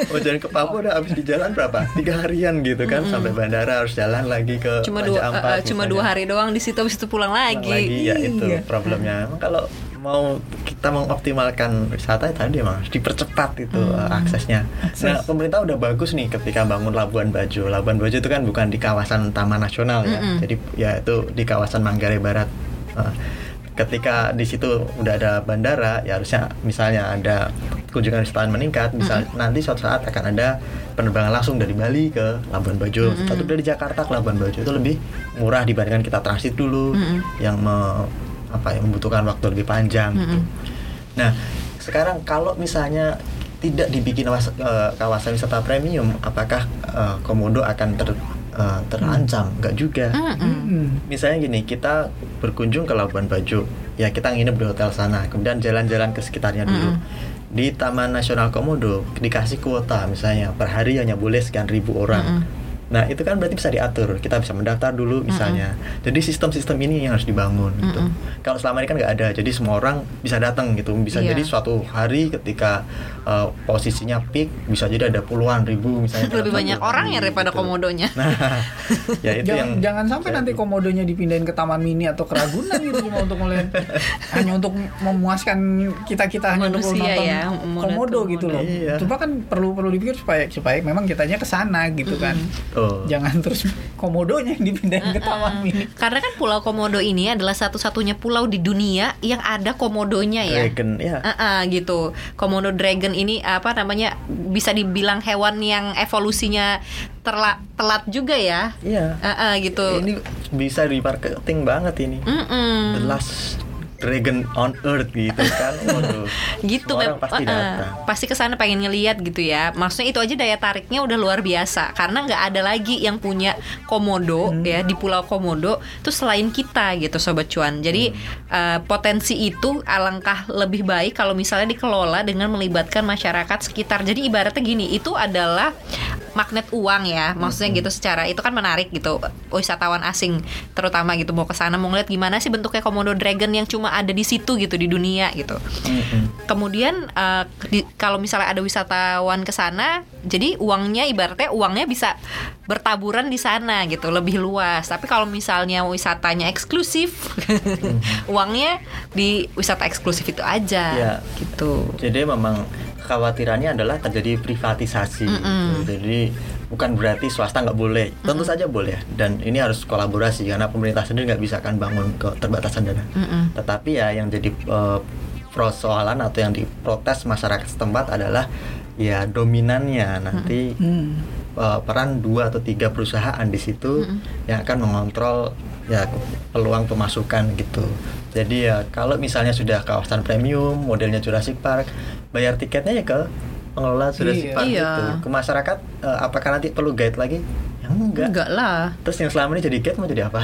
mau jalan ke Papua udah habis di jalan berapa tiga harian gitu kan sampai bandara harus jalan lagi ke Cuma dua Ampat eh, eh, cuma dua hari doang di situ habis itu pulang Pulang lagi. lagi ya itu Iya. problemnya Emang kalau mau kita mengoptimalkan wisata ya tadi emang harus dipercepat itu Hmm. uh, aksesnya. Nah pemerintah udah bagus nih ketika bangun Labuan Bajo. Labuan Bajo itu kan bukan di kawasan Taman Nasional ya, Mm-mm. jadi ya itu di kawasan Manggarai Barat. Uh, ketika di situ udah ada bandara, ya harusnya misalnya ada kunjungan wisatawan meningkat, bisa nanti suatu saat akan ada penerbangan langsung dari Bali ke Labuan Bajo, atau dari Jakarta ke Labuan Bajo itu lebih murah dibandingkan kita transit dulu, Mm-mm. yang me- apa ya membutuhkan waktu lebih panjang. gitu. Mm-mm. Nah, sekarang kalau misalnya tidak dibikin was- eh, kawasan wisata premium, apakah eh, komodo akan ter, eh, terancam? Enggak juga. Mm-mm. Mm-mm. Misalnya gini, kita berkunjung ke Labuan Bajo, ya kita nginep di hotel sana, kemudian jalan-jalan ke sekitarnya dulu. Di Taman Nasional Komodo dikasih kuota, misalnya per hari hanya boleh sekian ribu orang. Mm-mm. Nah itu kan berarti bisa diatur, kita bisa mendaftar dulu misalnya. Jadi sistem-sistem ini yang harus dibangun. Gitu. Mm-mm. Kalau selama ini kan nggak ada, jadi semua orang bisa datang gitu. Bisa Iya. jadi suatu hari ketika uh, posisinya peak, bisa jadi ada puluhan ribu misalnya. Lebih banyak orang ya daripada gitu. komodonya. Nah, ya itu jangan, yang jangan sampai nanti komodonya dipindahin ke Taman Mini atau ke Ragunan gitu cuma untuk melihat hanya untuk memuaskan kita kita hanya untuk nonton ya, komodo lihat gitu komodo. loh. Iya. Cuma kan perlu perlu dipikir supaya supaya memang kitanya ke sana gitu kan. Oh. Jangan terus komodonya yang dipindahin ke Taman Mini. Karena kan Pulau Komodo ini adalah satu-satunya pulau di dunia yang ada komodonya ya. Dragon ya. Ah, ah, gitu. Komodo dragon ini apa namanya bisa dibilang hewan yang evolusinya terla- telat juga ya. Iya. Ah, ah, gitu. Ini bisa di marketing banget ini. Mm-mm. The last dragon on earth gitu kan. Waduh. gitu orang pasti Eh, eh, datang. pasti ke sana pengen ngeliat gitu ya maksudnya itu aja daya tariknya udah luar biasa karena nggak ada lagi yang punya komodo Hmm. ya di pulau komodo itu selain kita gitu sobat cuan jadi Hmm. eh, potensi itu alangkah lebih baik kalau misalnya dikelola dengan melibatkan masyarakat sekitar jadi ibaratnya gini itu adalah magnet uang ya, maksudnya gitu secara itu kan menarik gitu wisatawan asing terutama gitu mau ke sana mau ngeliat gimana sih bentuknya Komodo Dragon yang cuma ada di situ gitu di dunia gitu. Mm-mm. Kemudian di- kalau misalnya ada wisatawan ke sana, jadi uangnya ibaratnya uangnya bisa bertaburan di sana gitu, lebih luas. Tapi kalau misalnya wisatanya eksklusif, uangnya di wisata eksklusif itu aja Iya. gitu. Jadi memang kekhawatirannya adalah terjadi privatisasi. gitu. Jadi bukan berarti swasta nggak boleh, tentu saja boleh. Dan ini harus kolaborasi karena pemerintah sendiri nggak bisa kan bangun keterbatasan dana. Mm-mm. Tetapi ya yang jadi eh, persoalan atau yang diprotes masyarakat setempat adalah ya dominannya nanti Hmm. eh, peran dua atau tiga perusahaan di situ yang akan mengontrol ya peluang pemasukan gitu. Jadi ya kalau misalnya sudah kawasan premium modelnya Jurassic Park, bayar tiketnya ya ke pengelola Jurassic Iya. Park Iya. gitu. Ke masyarakat eh, apakah nanti perlu guide lagi? Ya enggak. Enggak lah. Terus yang selama ini jadi guide mau jadi apa?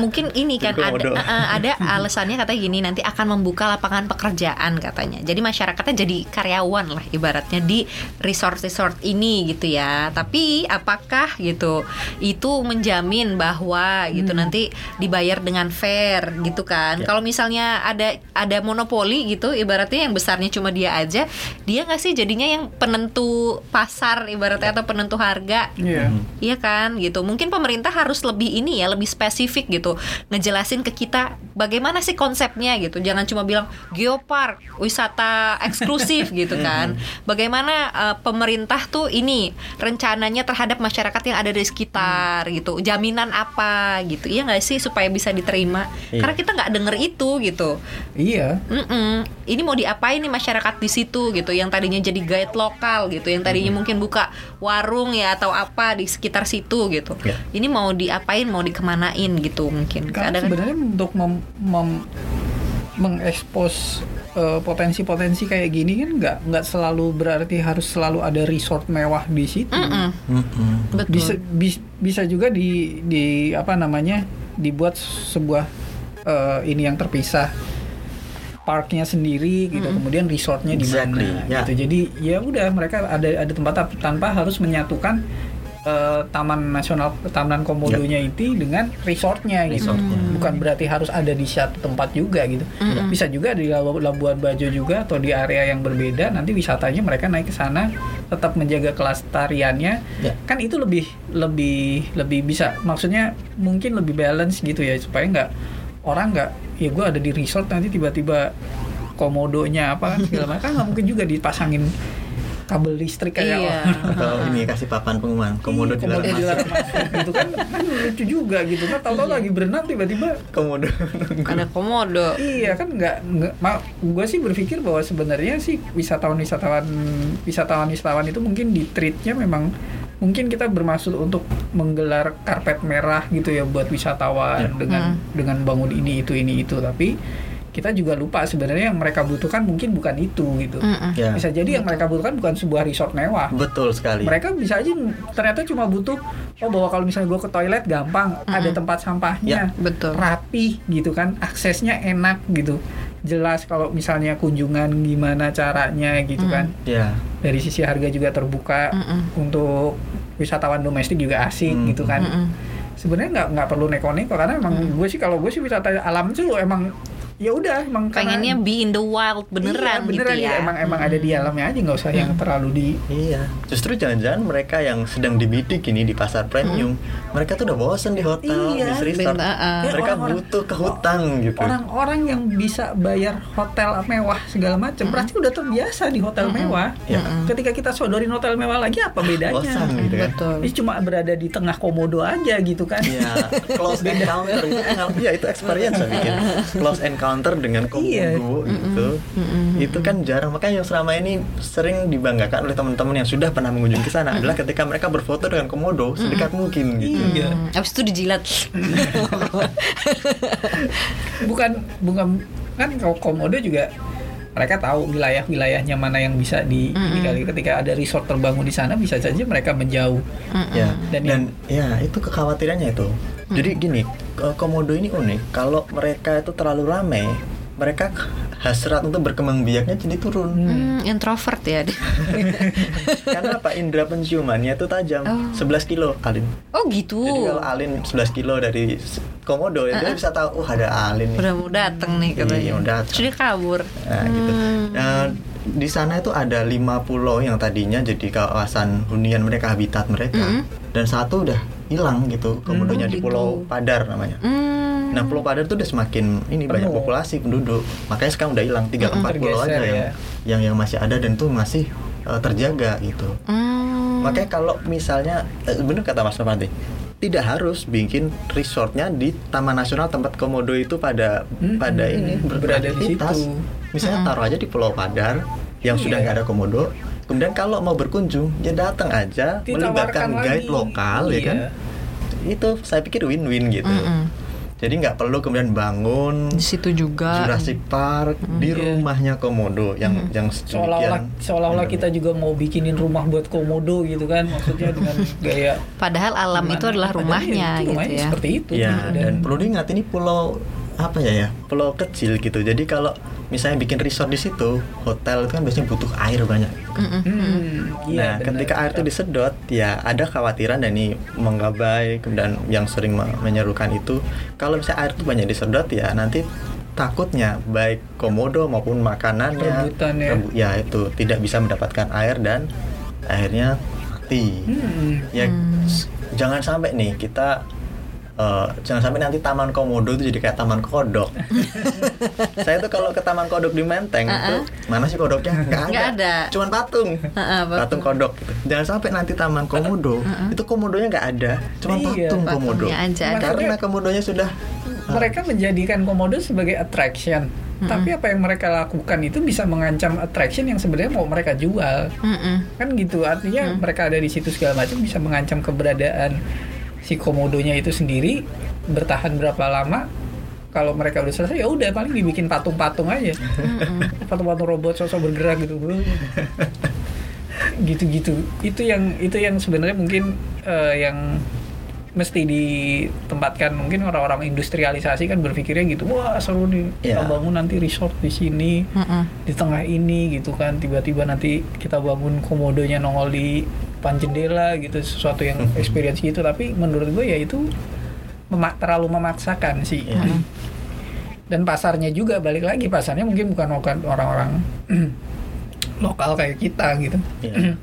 Mungkin ini kan ada eh, ada alasannya katanya gini nanti akan membuka lapangan pekerjaan katanya. Jadi masyarakatnya jadi karyawan lah ibaratnya di resort-resort ini gitu ya. Tapi apakah gitu itu menjamin bahwa gitu nanti dibayar dengan fair gitu kan. Ya. Kalau misalnya ada ada monopoli gitu ibaratnya yang besarnya cuma dia aja, dia nggak sih jadinya yang penentu pasar ibaratnya atau penentu harga Iya. Iya kan gitu. Mungkin pemerintah harus lebih ini ya, lebih spesifik gitu. Ngejelasin ke kita bagaimana sih konsepnya gitu. Jangan cuma bilang geopark, wisata eksklusif gitu kan. Bagaimana eh, pemerintah tuh ini rencananya terhadap masyarakat yang ada di sekitar gitu. Jaminan apa gitu. Iya nggak sih supaya bisa diterima? Iya. Karena kita nggak denger itu gitu. Iya. Mm-mm. Ini mau diapain nih masyarakat di situ gitu yang tadinya jadi guide lokal gitu, yang tadinya mungkin buka warung ya atau apa di sekitar situ gitu. Ya. Ini mau diapain, mau dikemanain gitu mungkin. Karena Kadang sebenarnya untuk mem, mem- mengekspos eh, potensi-potensi kayak gini kan nggak nggak selalu berarti harus selalu ada resort mewah di situ. Mm-mm. Mm-mm. Betul. Bisa bis- bisa juga di di apa namanya dibuat sebuah eh, ini yang terpisah parknya sendiri gitu kemudian resortnya di Exactly, mana ya. gitu jadi ya udah mereka ada ada tempat tanpa harus menyatukan eh, taman nasional taman komodonya itu dengan resortnya gitu. Resortnya. bukan berarti harus ada di satu tempat juga gitu. Bisa juga di Labu- Labuan Bajo juga atau di area yang berbeda nanti wisatanya mereka naik ke sana tetap menjaga kelestariannya. Ya. kan itu lebih lebih lebih bisa maksudnya mungkin lebih balance gitu ya supaya nggak orang nggak ya gue ada di resort nanti tiba-tiba komodonya apa kan segala macam. Kan nggak mungkin juga dipasangin kabel listrik kayak Iya. Atau ini kasih papan pengumuman komodo Iya, dilarang masuk. dilarang masuk gitu kan kan lucu juga gitu kan tahu-tahu Iya. lagi berenang tiba-tiba Komodo. ada komodo. Iya kan nggak nggak gue sih berpikir bahwa sebenarnya sih wisatawan wisatawan wisatawan wisatawan itu mungkin di treatnya memang mungkin kita bermaksud untuk menggelar karpet merah gitu ya buat wisatawan Ya. dengan Hmm. dengan bangun ini itu ini itu tapi kita juga lupa sebenarnya yang mereka butuhkan mungkin bukan itu gitu Mm-mm. Ya. bisa jadi yang mereka butuhkan bukan sebuah resort mewah Betul sekali. mereka bisa aja ternyata cuma butuh oh bahwa kalau misalnya gue ke toilet gampang ada tempat sampahnya Betul. rapi gitu kan aksesnya enak gitu jelas kalau misalnya kunjungan gimana caranya gitu kan Ya. dari sisi harga juga terbuka Mm-mm. untuk wisatawan domestik juga asik Hmm. gitu kan Mm-mm. sebenarnya nggak nggak perlu neko-neko karena emang gue sih kalau gue sih wisata alam tuh emang ya udah emang karena- Pengennya be in the wild beneran, Iya, beneran gitu ya. emang emang ada di alamnya aja nggak usah yang terlalu di Iya, justru jangan-jangan mereka yang sedang dibidik ini di pasar premium, mereka tuh udah bosen di hotel, Iya, di resort. bener, uh. mereka Ya, orang-orang- butuh ke hutan gitu. orang-orang yang bisa bayar hotel mewah segala macam berarti udah terbiasa di hotel mewah. Ya. Ketika kita sodorin hotel mewah lagi apa bedanya? Bosan gitu kan. Betul. Ini cuma berada di tengah komodo aja gitu kan. Iya, close encounter itu iya itu experience saya bikin. Close encounter dengan Iya. komodo gitu. Itu kan jarang makanya yang selama ini sering dibanggakan oleh teman-teman yang sudah pernah mengunjungi ke sana adalah ketika mereka berfoto dengan komodo sedekat mungkin gitu. Iya. Hmm, Abis itu dijilat. Bukan bukan kan kalau komodo juga mereka tahu wilayah-wilayahnya mana yang bisa di ini kali ketika ada resort terbangun di sana bisa saja mereka menjauh. Ya, Dan dan, ya itu kekhawatirannya itu. Jadi gini, komodo ini unik. Kalau mereka itu terlalu ramai, mereka hasrat untuk berkembang biaknya jadi turun. Hmm, introvert ya. Karena apa? Indra penciumannya itu tajam, Oh. 11 kilo Alin. Oh gitu. Jadi kalau Alin 11 kilo dari komodo ya dia bisa tahu, oh ada Alin nih. Udah mau dateng nih katanya. Iya, udah dia kabur. Nah, gitu. Hmm. Nah, di sana itu ada lima pulau yang tadinya jadi kawasan hunian mereka, habitat mereka. Mm. Dan satu udah hilang gitu, komodonya Oh, di gitu. Pulau Padar namanya. Hmm. Nah, Pulau Padar tuh udah semakin ini banyak Penuh. populasi penduduk. Makanya sekarang udah hilang tiga empat pulau aja Tergeser, yang, ya. yang yang masih ada dan tuh masih eh, terjaga gitu. Hmm. Makanya kalau misalnya eh, bener kata Mas Novanti, tidak harus bikin resortnya di Taman Nasional tempat komodo itu pada Hmm, pada hmm, ini hmm, berada di situ. Misalnya taruh aja di Pulau Padar yang sudah Iya. nggak ada komodo. Kemudian kalau mau berkunjung, ya datang aja melibatkan Ditawarkan guide lagi. lokal ya Iya. kan. Itu saya pikir win-win gitu. Mm-mm. Jadi nggak perlu kemudian bangun Di situ juga. Jurassic Park di Iya. rumahnya komodo yang yang seolah-olah seolah-olah kita juga mau bikinin rumah buat komodo gitu kan maksudnya dengan gaya Padahal alam itu adalah Padahal rumahnya itu gitu rumahnya ya. seperti itu Ya, gitu. dan perlu diingat ini pulau apa ya ya? Pulau kecil gitu. Jadi kalau misalnya bikin resort di situ, hotel itu kan biasanya butuh air banyak. Mm-mm. Hmm, iya, nah, ketika air itu disedot, ya ada khawatiran dan ini menggabai dan yang sering me- menyerukan itu kalau misalnya air itu banyak disedot ya nanti takutnya baik komodo maupun makanannya Rebutan ya. rebu- ya itu tidak bisa mendapatkan air dan akhirnya mati. Hmm. ya s- jangan sampai nih kita eh, jangan sampai nanti taman komodo itu jadi kayak taman kodok. Saya tuh kalau ke taman kodok di Menteng itu mana sih kodoknya? Nggak ada, Nggak ada. cuman patung. Heeh, patung. patung kodok gitu. jangan sampai nanti taman komodo itu komodonya nggak ada cuman Iya, patung komodo. aja. Ada. karena komodonya sudah mereka menjadikan komodo sebagai attraction. Tapi apa yang mereka lakukan itu bisa mengancam attraction yang sebenarnya mau mereka jual. Mm-mm. kan gitu artinya mereka ada di situ segala macam bisa mengancam keberadaan si komodonya itu sendiri bertahan berapa lama kalau mereka udah selesai ya udah paling dibikin patung-patung aja. Patung-patung robot sosok bergerak gitu gitu-gitu. Itu yang itu yang sebenarnya mungkin eh, yang mesti ditempatkan. Mungkin orang-orang industrialisasi kan berpikirnya gitu wah seru nih kita Iya. bangun nanti resort di sini Mm-mm. di tengah ini gitu kan. Tiba-tiba nanti kita bangun komodonya nongol di depan jendela gitu sesuatu yang experience gitu. Tapi menurut gue ya itu memak terlalu memaksakan sih. Iya. dan pasarnya juga balik lagi pasarnya mungkin bukan bukan orang-orang lokal kayak kita gitu. Ya,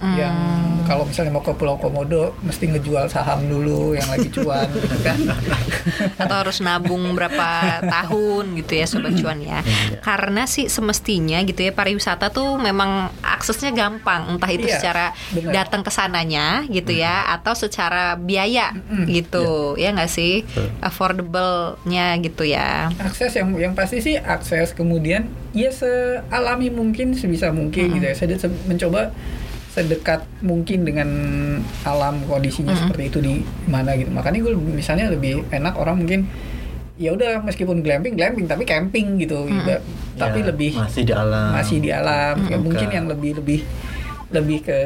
ya. yang kalau misalnya mau ke Pulau Komodo mesti ngejual saham dulu yang lagi cuan gitu kan. Atau harus nabung berapa tahun gitu ya sobat cuan ya. Iya. karena sih semestinya gitu ya pariwisata tuh memang aksesnya gampang. Entah itu Iya, secara benar. datang ke sananya gitu ya atau secara biaya Mm-mm. gitu. Ya nggak sih? Affordable-nya gitu ya. Akses yang yang pasti sih akses kemudian ya sealami mungkin sebisa mungkin gitu ya. Saya mencoba sedekat mungkin dengan alam kondisinya Mm-mm. seperti itu di mana gitu. Makanya gue misalnya lebih enak orang mungkin ya udah meskipun glamping glamping tapi camping gitu juga tapi Ya, lebih masih di alam. masih di alam. Ya Bukan. mungkin yang lebih lebih lebih ke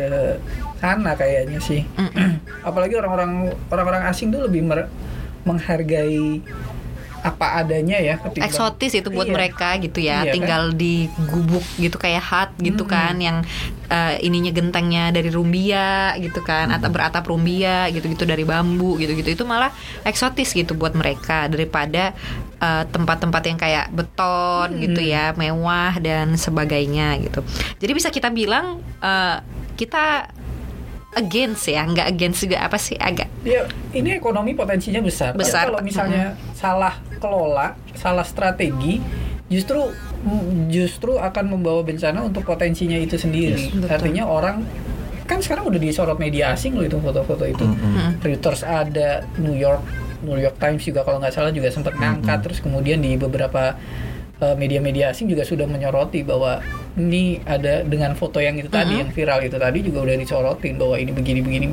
sana kayaknya sih. Apalagi orang-orang orang-orang asing tuh lebih mer- menghargai apa adanya ya ketimbang- eksotis itu buat Iya. mereka gitu ya Iya, kan? tinggal di gubuk gitu kayak hut gitu Mm-mm. kan yang eh, ininya gentengnya dari rumbia gitu kan atau beratap rumbia gitu-gitu dari bambu gitu-gitu itu malah eksotis gitu buat mereka daripada eh, tempat-tempat yang kayak beton gitu ya mewah dan sebagainya gitu jadi bisa kita bilang eh, kita against ya nggak against juga apa sih agak Ya, ini ekonomi potensinya besar. Tapi Besar. kalau misalnya salah kelola, salah strategi, justru justru akan membawa bencana untuk potensinya itu sendiri. Yes, betul. Artinya orang kan sekarang udah disorot media asing loh itu foto-foto itu. Mm-mm. Reuters ada, New York New York Times juga kalau nggak salah juga sempat ngangkat terus kemudian di beberapa media-media asing juga sudah menyoroti bahwa ini ada dengan foto yang itu tadi yang viral itu tadi juga udah disorotin bahwa ini begini-begini.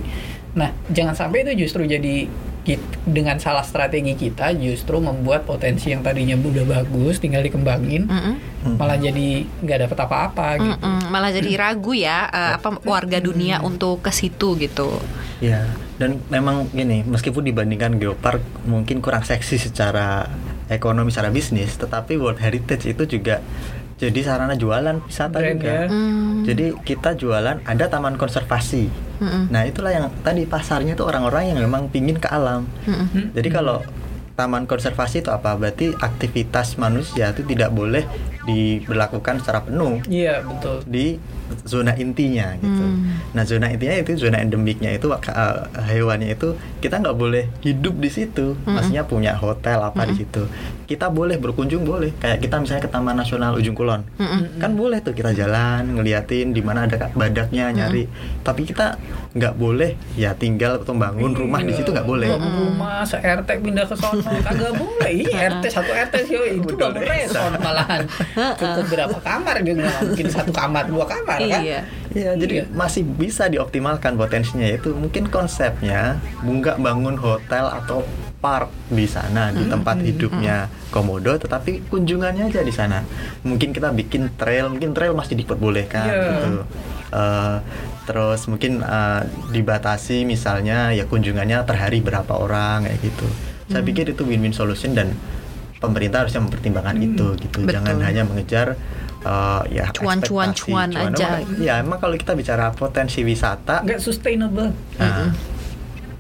Nah, jangan sampai itu justru jadi dengan salah strategi kita justru membuat potensi yang tadinya udah bagus tinggal dikembangin Mm-mm. malah jadi nggak dapet apa-apa gitu. Mm-mm, malah jadi ragu ya eh, apa warga dunia untuk ke situ gitu. Ya, dan memang gini, meskipun dibandingkan geopark mungkin kurang seksi secara ekonomi secara bisnis, tetapi World Heritage itu juga jadi sarana jualan wisata Brand juga. ya. Hmm. Jadi kita jualan ada taman konservasi. Mm-mm. Nah itulah yang tadi pasarnya itu orang-orang yang memang pingin ke alam. Mm-mm. Jadi kalau taman konservasi itu apa? Berarti aktivitas manusia itu tidak boleh diberlakukan secara penuh Iya betul. di zona intinya gitu. Hmm. Nah zona intinya itu zona endemiknya itu uh, hewannya itu kita nggak boleh hidup di situ. Hmm. Maksudnya punya hotel apa di situ. Kita boleh berkunjung boleh. Kayak kita misalnya ke Taman Nasional Ujung Kulon, Mm-mm. kan boleh tuh kita jalan ngeliatin di mana ada badaknya nyari. Tapi kita nggak boleh ya tinggal atau bangun rumah di situ nggak boleh. Bangun rumah, se RT pindah ke sono, kagak boleh. Iya, RT satu RT sih, itu Betul, bangun resort malahan. Cukup berapa kamar dia nggak mungkin satu kamar, dua kamar kan? Iya. Iya, jadi Iya. masih bisa dioptimalkan potensinya itu mungkin konsepnya nggak bangun hotel atau park di sana di tempat hidupnya komodo, tetapi kunjungannya aja di sana. Mungkin kita bikin trail, mungkin trail masih diperbolehkan Iya. gitu. Eh, terus mungkin eh, dibatasi misalnya ya kunjungannya per hari berapa orang kayak gitu. Saya pikir itu win-win solution dan pemerintah harusnya mempertimbangkan itu gitu. Betul. Jangan hanya mengejar eh, ya Cuan, cuan, aja. Ya emang kalau kita bicara potensi wisata, Nggak sustainable. nah,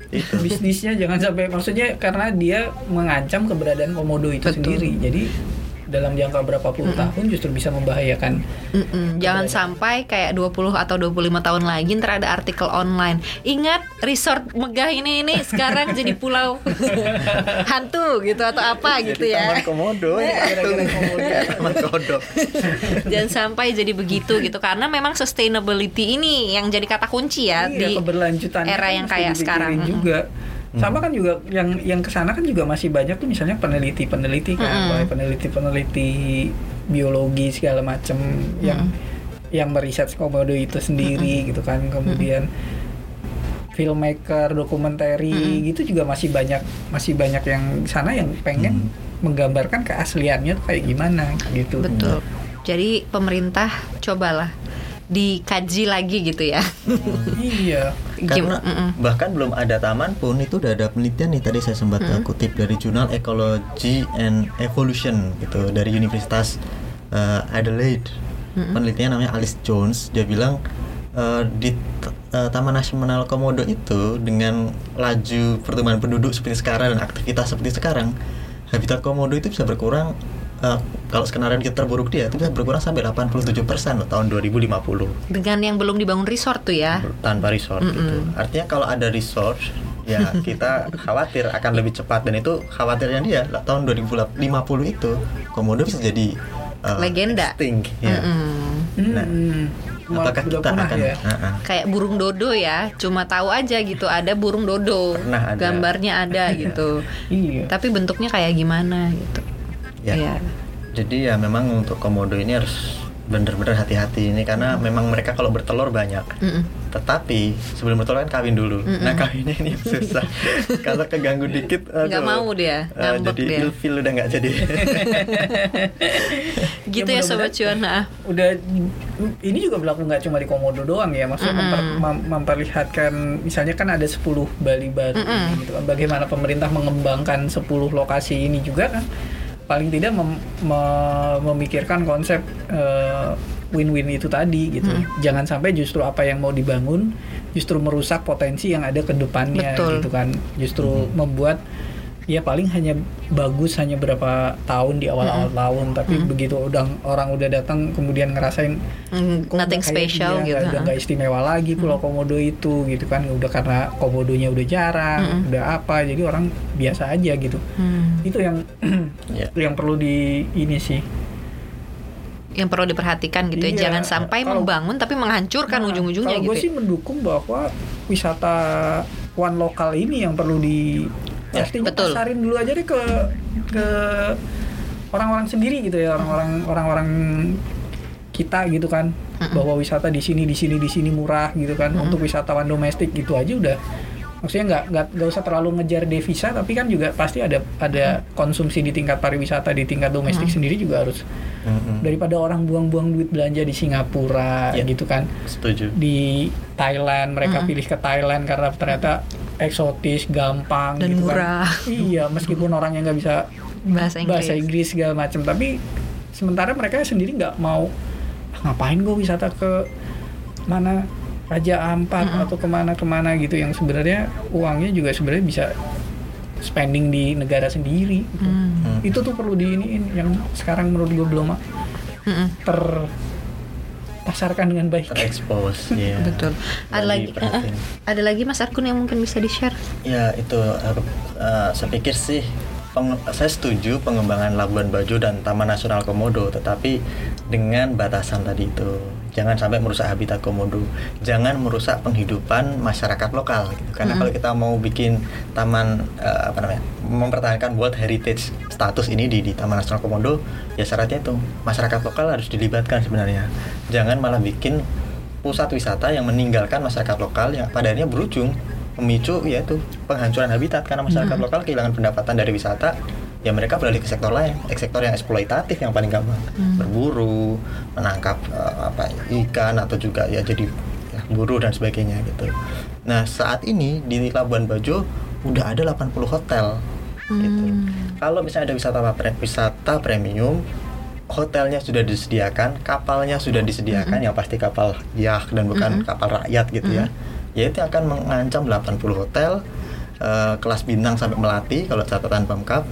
itu Bisnisnya jangan sampai, maksudnya karena dia mengancam keberadaan komodo itu Betul. sendiri. Jadi dalam jangka berapa puluh tahun justru bisa membahayakan. Mm-mm. Jangan sampai kayak 20 atau 25 tahun lagi ntar ada artikel online. Ingat resort megah ini ini sekarang jadi pulau hantu gitu atau apa gitu Jadi ya. Taman komodo ya, komodo. Taman kodok. Jangan sampai jadi begitu gitu karena memang sustainability ini yang jadi kata kunci ya iya, di era yang kayak sekarang. juga sama kan juga yang yang ke sana kan juga masih banyak tuh misalnya peneliti-peneliti kan mulai peneliti-peneliti biologi segala macam yang yang meriset komodo itu sendiri gitu kan kemudian filmmaker dokumentari gitu juga masih banyak masih banyak yang sana yang pengen menggambarkan keasliannya tuh kayak gimana gitu. Betul. Jadi pemerintah cobalah dikaji lagi gitu ya. iya Karena bahkan belum ada taman pun itu udah ada penelitian nih tadi saya sempat uh, kutip dari jurnal Ecology and Evolution gitu dari Universitas uh, Adelaide. Penelitiannya namanya Alice Jones. Dia bilang uh, di uh, Taman Nasional Komodo itu dengan laju pertumbuhan penduduk seperti sekarang dan aktivitas seperti sekarang, habitat komodo itu bisa berkurang uh, kalau skenario kita terburuk dia itu bisa berkurang sampai 87% loh tahun 2050 Dengan yang belum dibangun resort tuh ya. tanpa resort gitu. Artinya kalau ada resort ya kita khawatir akan lebih cepat dan itu khawatirnya dia lah, tahun 2050 itu komodo bisa jadi uh, Legenda. extinct, ya. Mm-mm. Nah, Hmm. apakah kita punah akan ya? Kayak burung dodo ya cuma tahu aja gitu ada burung dodo Pernah ada. gambarnya ada gitu iya tapi bentuknya kayak gimana gitu Ya. Iya. Jadi ya memang untuk komodo ini harus bener-bener hati-hati ini karena memang mereka kalau bertelur banyak. Mm-mm. Tetapi sebelum bertelur kan kawin dulu. Nah kawinnya ini yang susah. kalau keganggu dikit, Nggak aduh, mau dia, ngambek jadi dia. ilfil udah nggak jadi. gitu Ya, ya, sobat cuan nah udah ini juga berlaku nggak cuma di komodo doang ya maksudnya Mm-mm. memper- mem- memperlihatkan misalnya kan ada 10 Bali baru Mm-mm. gitu kan bagaimana pemerintah mengembangkan 10 lokasi ini juga kan paling tidak mem- me- memikirkan konsep eh, win-win itu tadi gitu. Jangan sampai justru apa yang mau dibangun justru merusak potensi yang ada ke depannya Betul. gitu kan. Justru membuat ya paling hanya bagus hanya berapa tahun di awal-awal tahun tapi begitu udah orang udah datang kemudian ngerasain Mm, nothing special dia, gitu nggak- udah nggak istimewa lagi pulau komodo itu gitu kan udah karena komodonya udah jarang udah apa jadi orang biasa aja gitu Hmm. itu yang Ya. yang perlu di ini sih yang perlu diperhatikan gitu Iya. ya jangan sampai Kalau- membangun tapi menghancurkan Nah, ujung-ujungnya kalau gitu gue sih ya. mendukung bahwa wisata one lokal ini yang perlu di Ya, pastinya betul. pasarin dulu aja deh ke ke orang-orang sendiri gitu ya orang-orang orang-orang kita gitu kan. Bahwa wisata di sini di sini di sini murah gitu kan. Untuk wisatawan domestik gitu aja udah. Maksudnya nggak nggak nggak usah terlalu ngejar devisa tapi kan juga pasti ada ada konsumsi di tingkat pariwisata di tingkat domestik sendiri juga harus Mm-mm. daripada orang buang-buang duit belanja di Singapura Ya. gitu kan. Setuju. di Thailand mereka pilih ke Thailand karena ternyata eksotis gampang Dan gitu murah. kan iya meskipun orangnya nggak bisa bahasa Inggris. bahasa Inggris segala macam tapi sementara mereka sendiri nggak mau "Ah, ngapain gue wisata ke mana Raja Ampat atau ke mana ke mana gitu yang sebenarnya uangnya juga sebenarnya bisa spending di negara sendiri gitu. Hmm. Hmm. itu tuh perlu diiniin yang sekarang menurut gue belum Mm-mm. Terpasarkan dengan baik terekspos ya Betul. Ada lagi, diperhatiin. ada lagi Mas Arkun yang mungkin bisa di share? Ya itu aku, eh, saya pikir sih peng- saya setuju pengembangan Labuan Bajo dan Taman Nasional Komodo, tetapi dengan batasan tadi itu jangan sampai merusak habitat komodo, jangan merusak penghidupan masyarakat lokal. Gitu. Karena Mm-mm. kalau kita mau bikin taman eh, apa namanya mempertahankan World Heritage status ini di, di Taman Nasional Komodo, ya syaratnya itu masyarakat lokal harus dilibatkan sebenarnya. Jangan malah bikin pusat wisata yang meninggalkan masyarakat lokal yang pada akhirnya berujung memicu yaitu penghancuran habitat karena masyarakat Mhm. lokal kehilangan pendapatan dari wisata ya mereka beralih ke sektor lain. Sektor yang eksploitatif yang paling gampang. Hmm. berburu menangkap eh, apa ikan atau juga ya jadi ya, buruh dan sebagainya gitu. Nah saat ini di Labuan Bajo udah ada 80 hotel gitu. Hmm. kalau misalnya ada wisata pre- wisata premium hotelnya sudah disediakan kapalnya sudah disediakan yang pasti kapal yacht dan bukan Mhm. kapal rakyat gitu ya. Ya itu akan mengancam 80 hotel eh, kelas bintang sampai melati kalau catatan Pemkap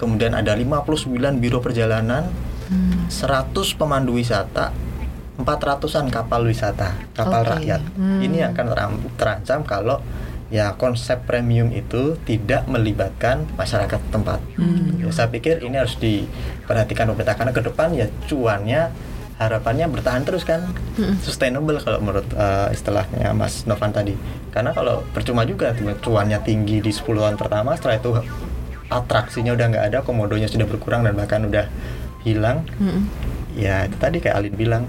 kemudian ada 59 biro perjalanan Hmm. 100 pemandu wisata 400-an kapal wisata kapal Oke. rakyat Hmm. ini akan terancam kalau ya konsep premium itu tidak melibatkan masyarakat tempat Hmm. Ya, saya pikir ini harus diperhatikan pemerintah karena ke depan ya cuannya harapannya bertahan terus kan Mm-mm. sustainable kalau menurut uh, istilahnya Mas Novan tadi karena kalau percuma juga cuannya tinggi di 10 tahun pertama setelah itu atraksinya udah nggak ada komodonya sudah berkurang dan bahkan udah hilang Mm-mm. ya itu tadi kayak Alin bilang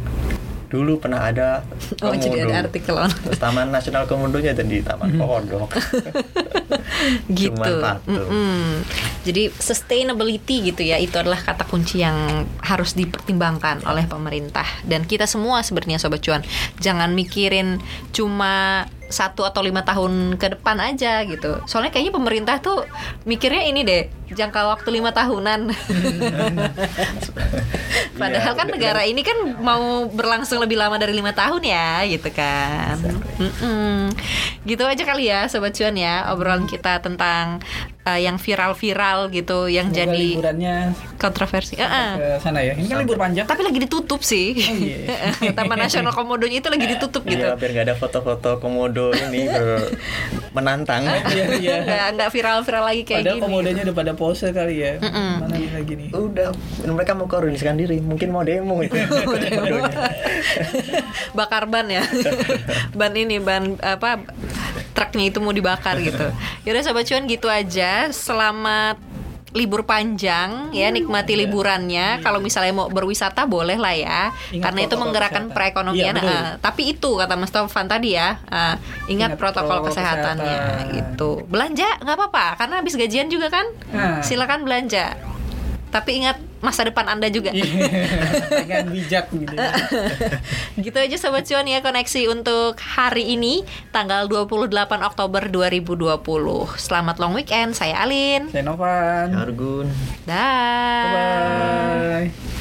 dulu pernah ada Oh, jadi ada artikel on. Terus Taman Nasional Komodonya jadi Taman Kodok gitu. Mm-mm. Jadi sustainability gitu ya itu adalah kata kunci yang harus dipertimbangkan oleh pemerintah dan kita semua sebenarnya sobat cuan jangan mikirin cuma satu atau lima tahun ke depan aja gitu. Soalnya kayaknya pemerintah tuh mikirnya ini deh jangka waktu lima tahunan. Padahal Iya, kan negara ini kan mau berlangsung lebih lama dari lima tahun ya, gitu kan. Mm-mm. Gitu aja kali ya, sobat cuan ya, obrolan kita tentang uh, yang viral-viral gitu, yang Semoga jadi liburannya kontroversi. Uh-uh. ke sana ya ini kan libur panjang Tapi lagi ditutup sih. Oh, iya. Taman Nasional Komodonya itu lagi ditutup gitu. Iya, biar nggak ada foto-foto komodo ini ber- menantang. iya iya Nggak, nggak viral-viral lagi kayak Padahal gini. komodonya udah pada pose kali ya Mm-mm. mana nih lagi nih Udah, mereka mau koordinasikan diri, mungkin mau demo itu. Komodonya. bakar ban ya ban ini ban apa truknya itu mau dibakar gitu yaudah sobat cuan gitu aja selamat libur panjang ya nikmati liburannya kalau misalnya mau berwisata boleh lah ya Ingat karena itu menggerakkan kesehatan. perekonomian Iya, betul. ah. tapi itu kata Mas Taufan tadi ya ah, ingat, Ingat protokol, protokol kesehatannya kesehatan. gitu belanja nggak apa-apa karena habis gajian juga kan Nah. silakan belanja tapi ingat masa depan anda juga. Dengan bijak gitu. Gitu aja Sobat Cuan ya koneksi untuk hari ini tanggal 28 Oktober 2020 Selamat long weekend, saya Alin. Saya Novan. Argun. Dah bye. Bye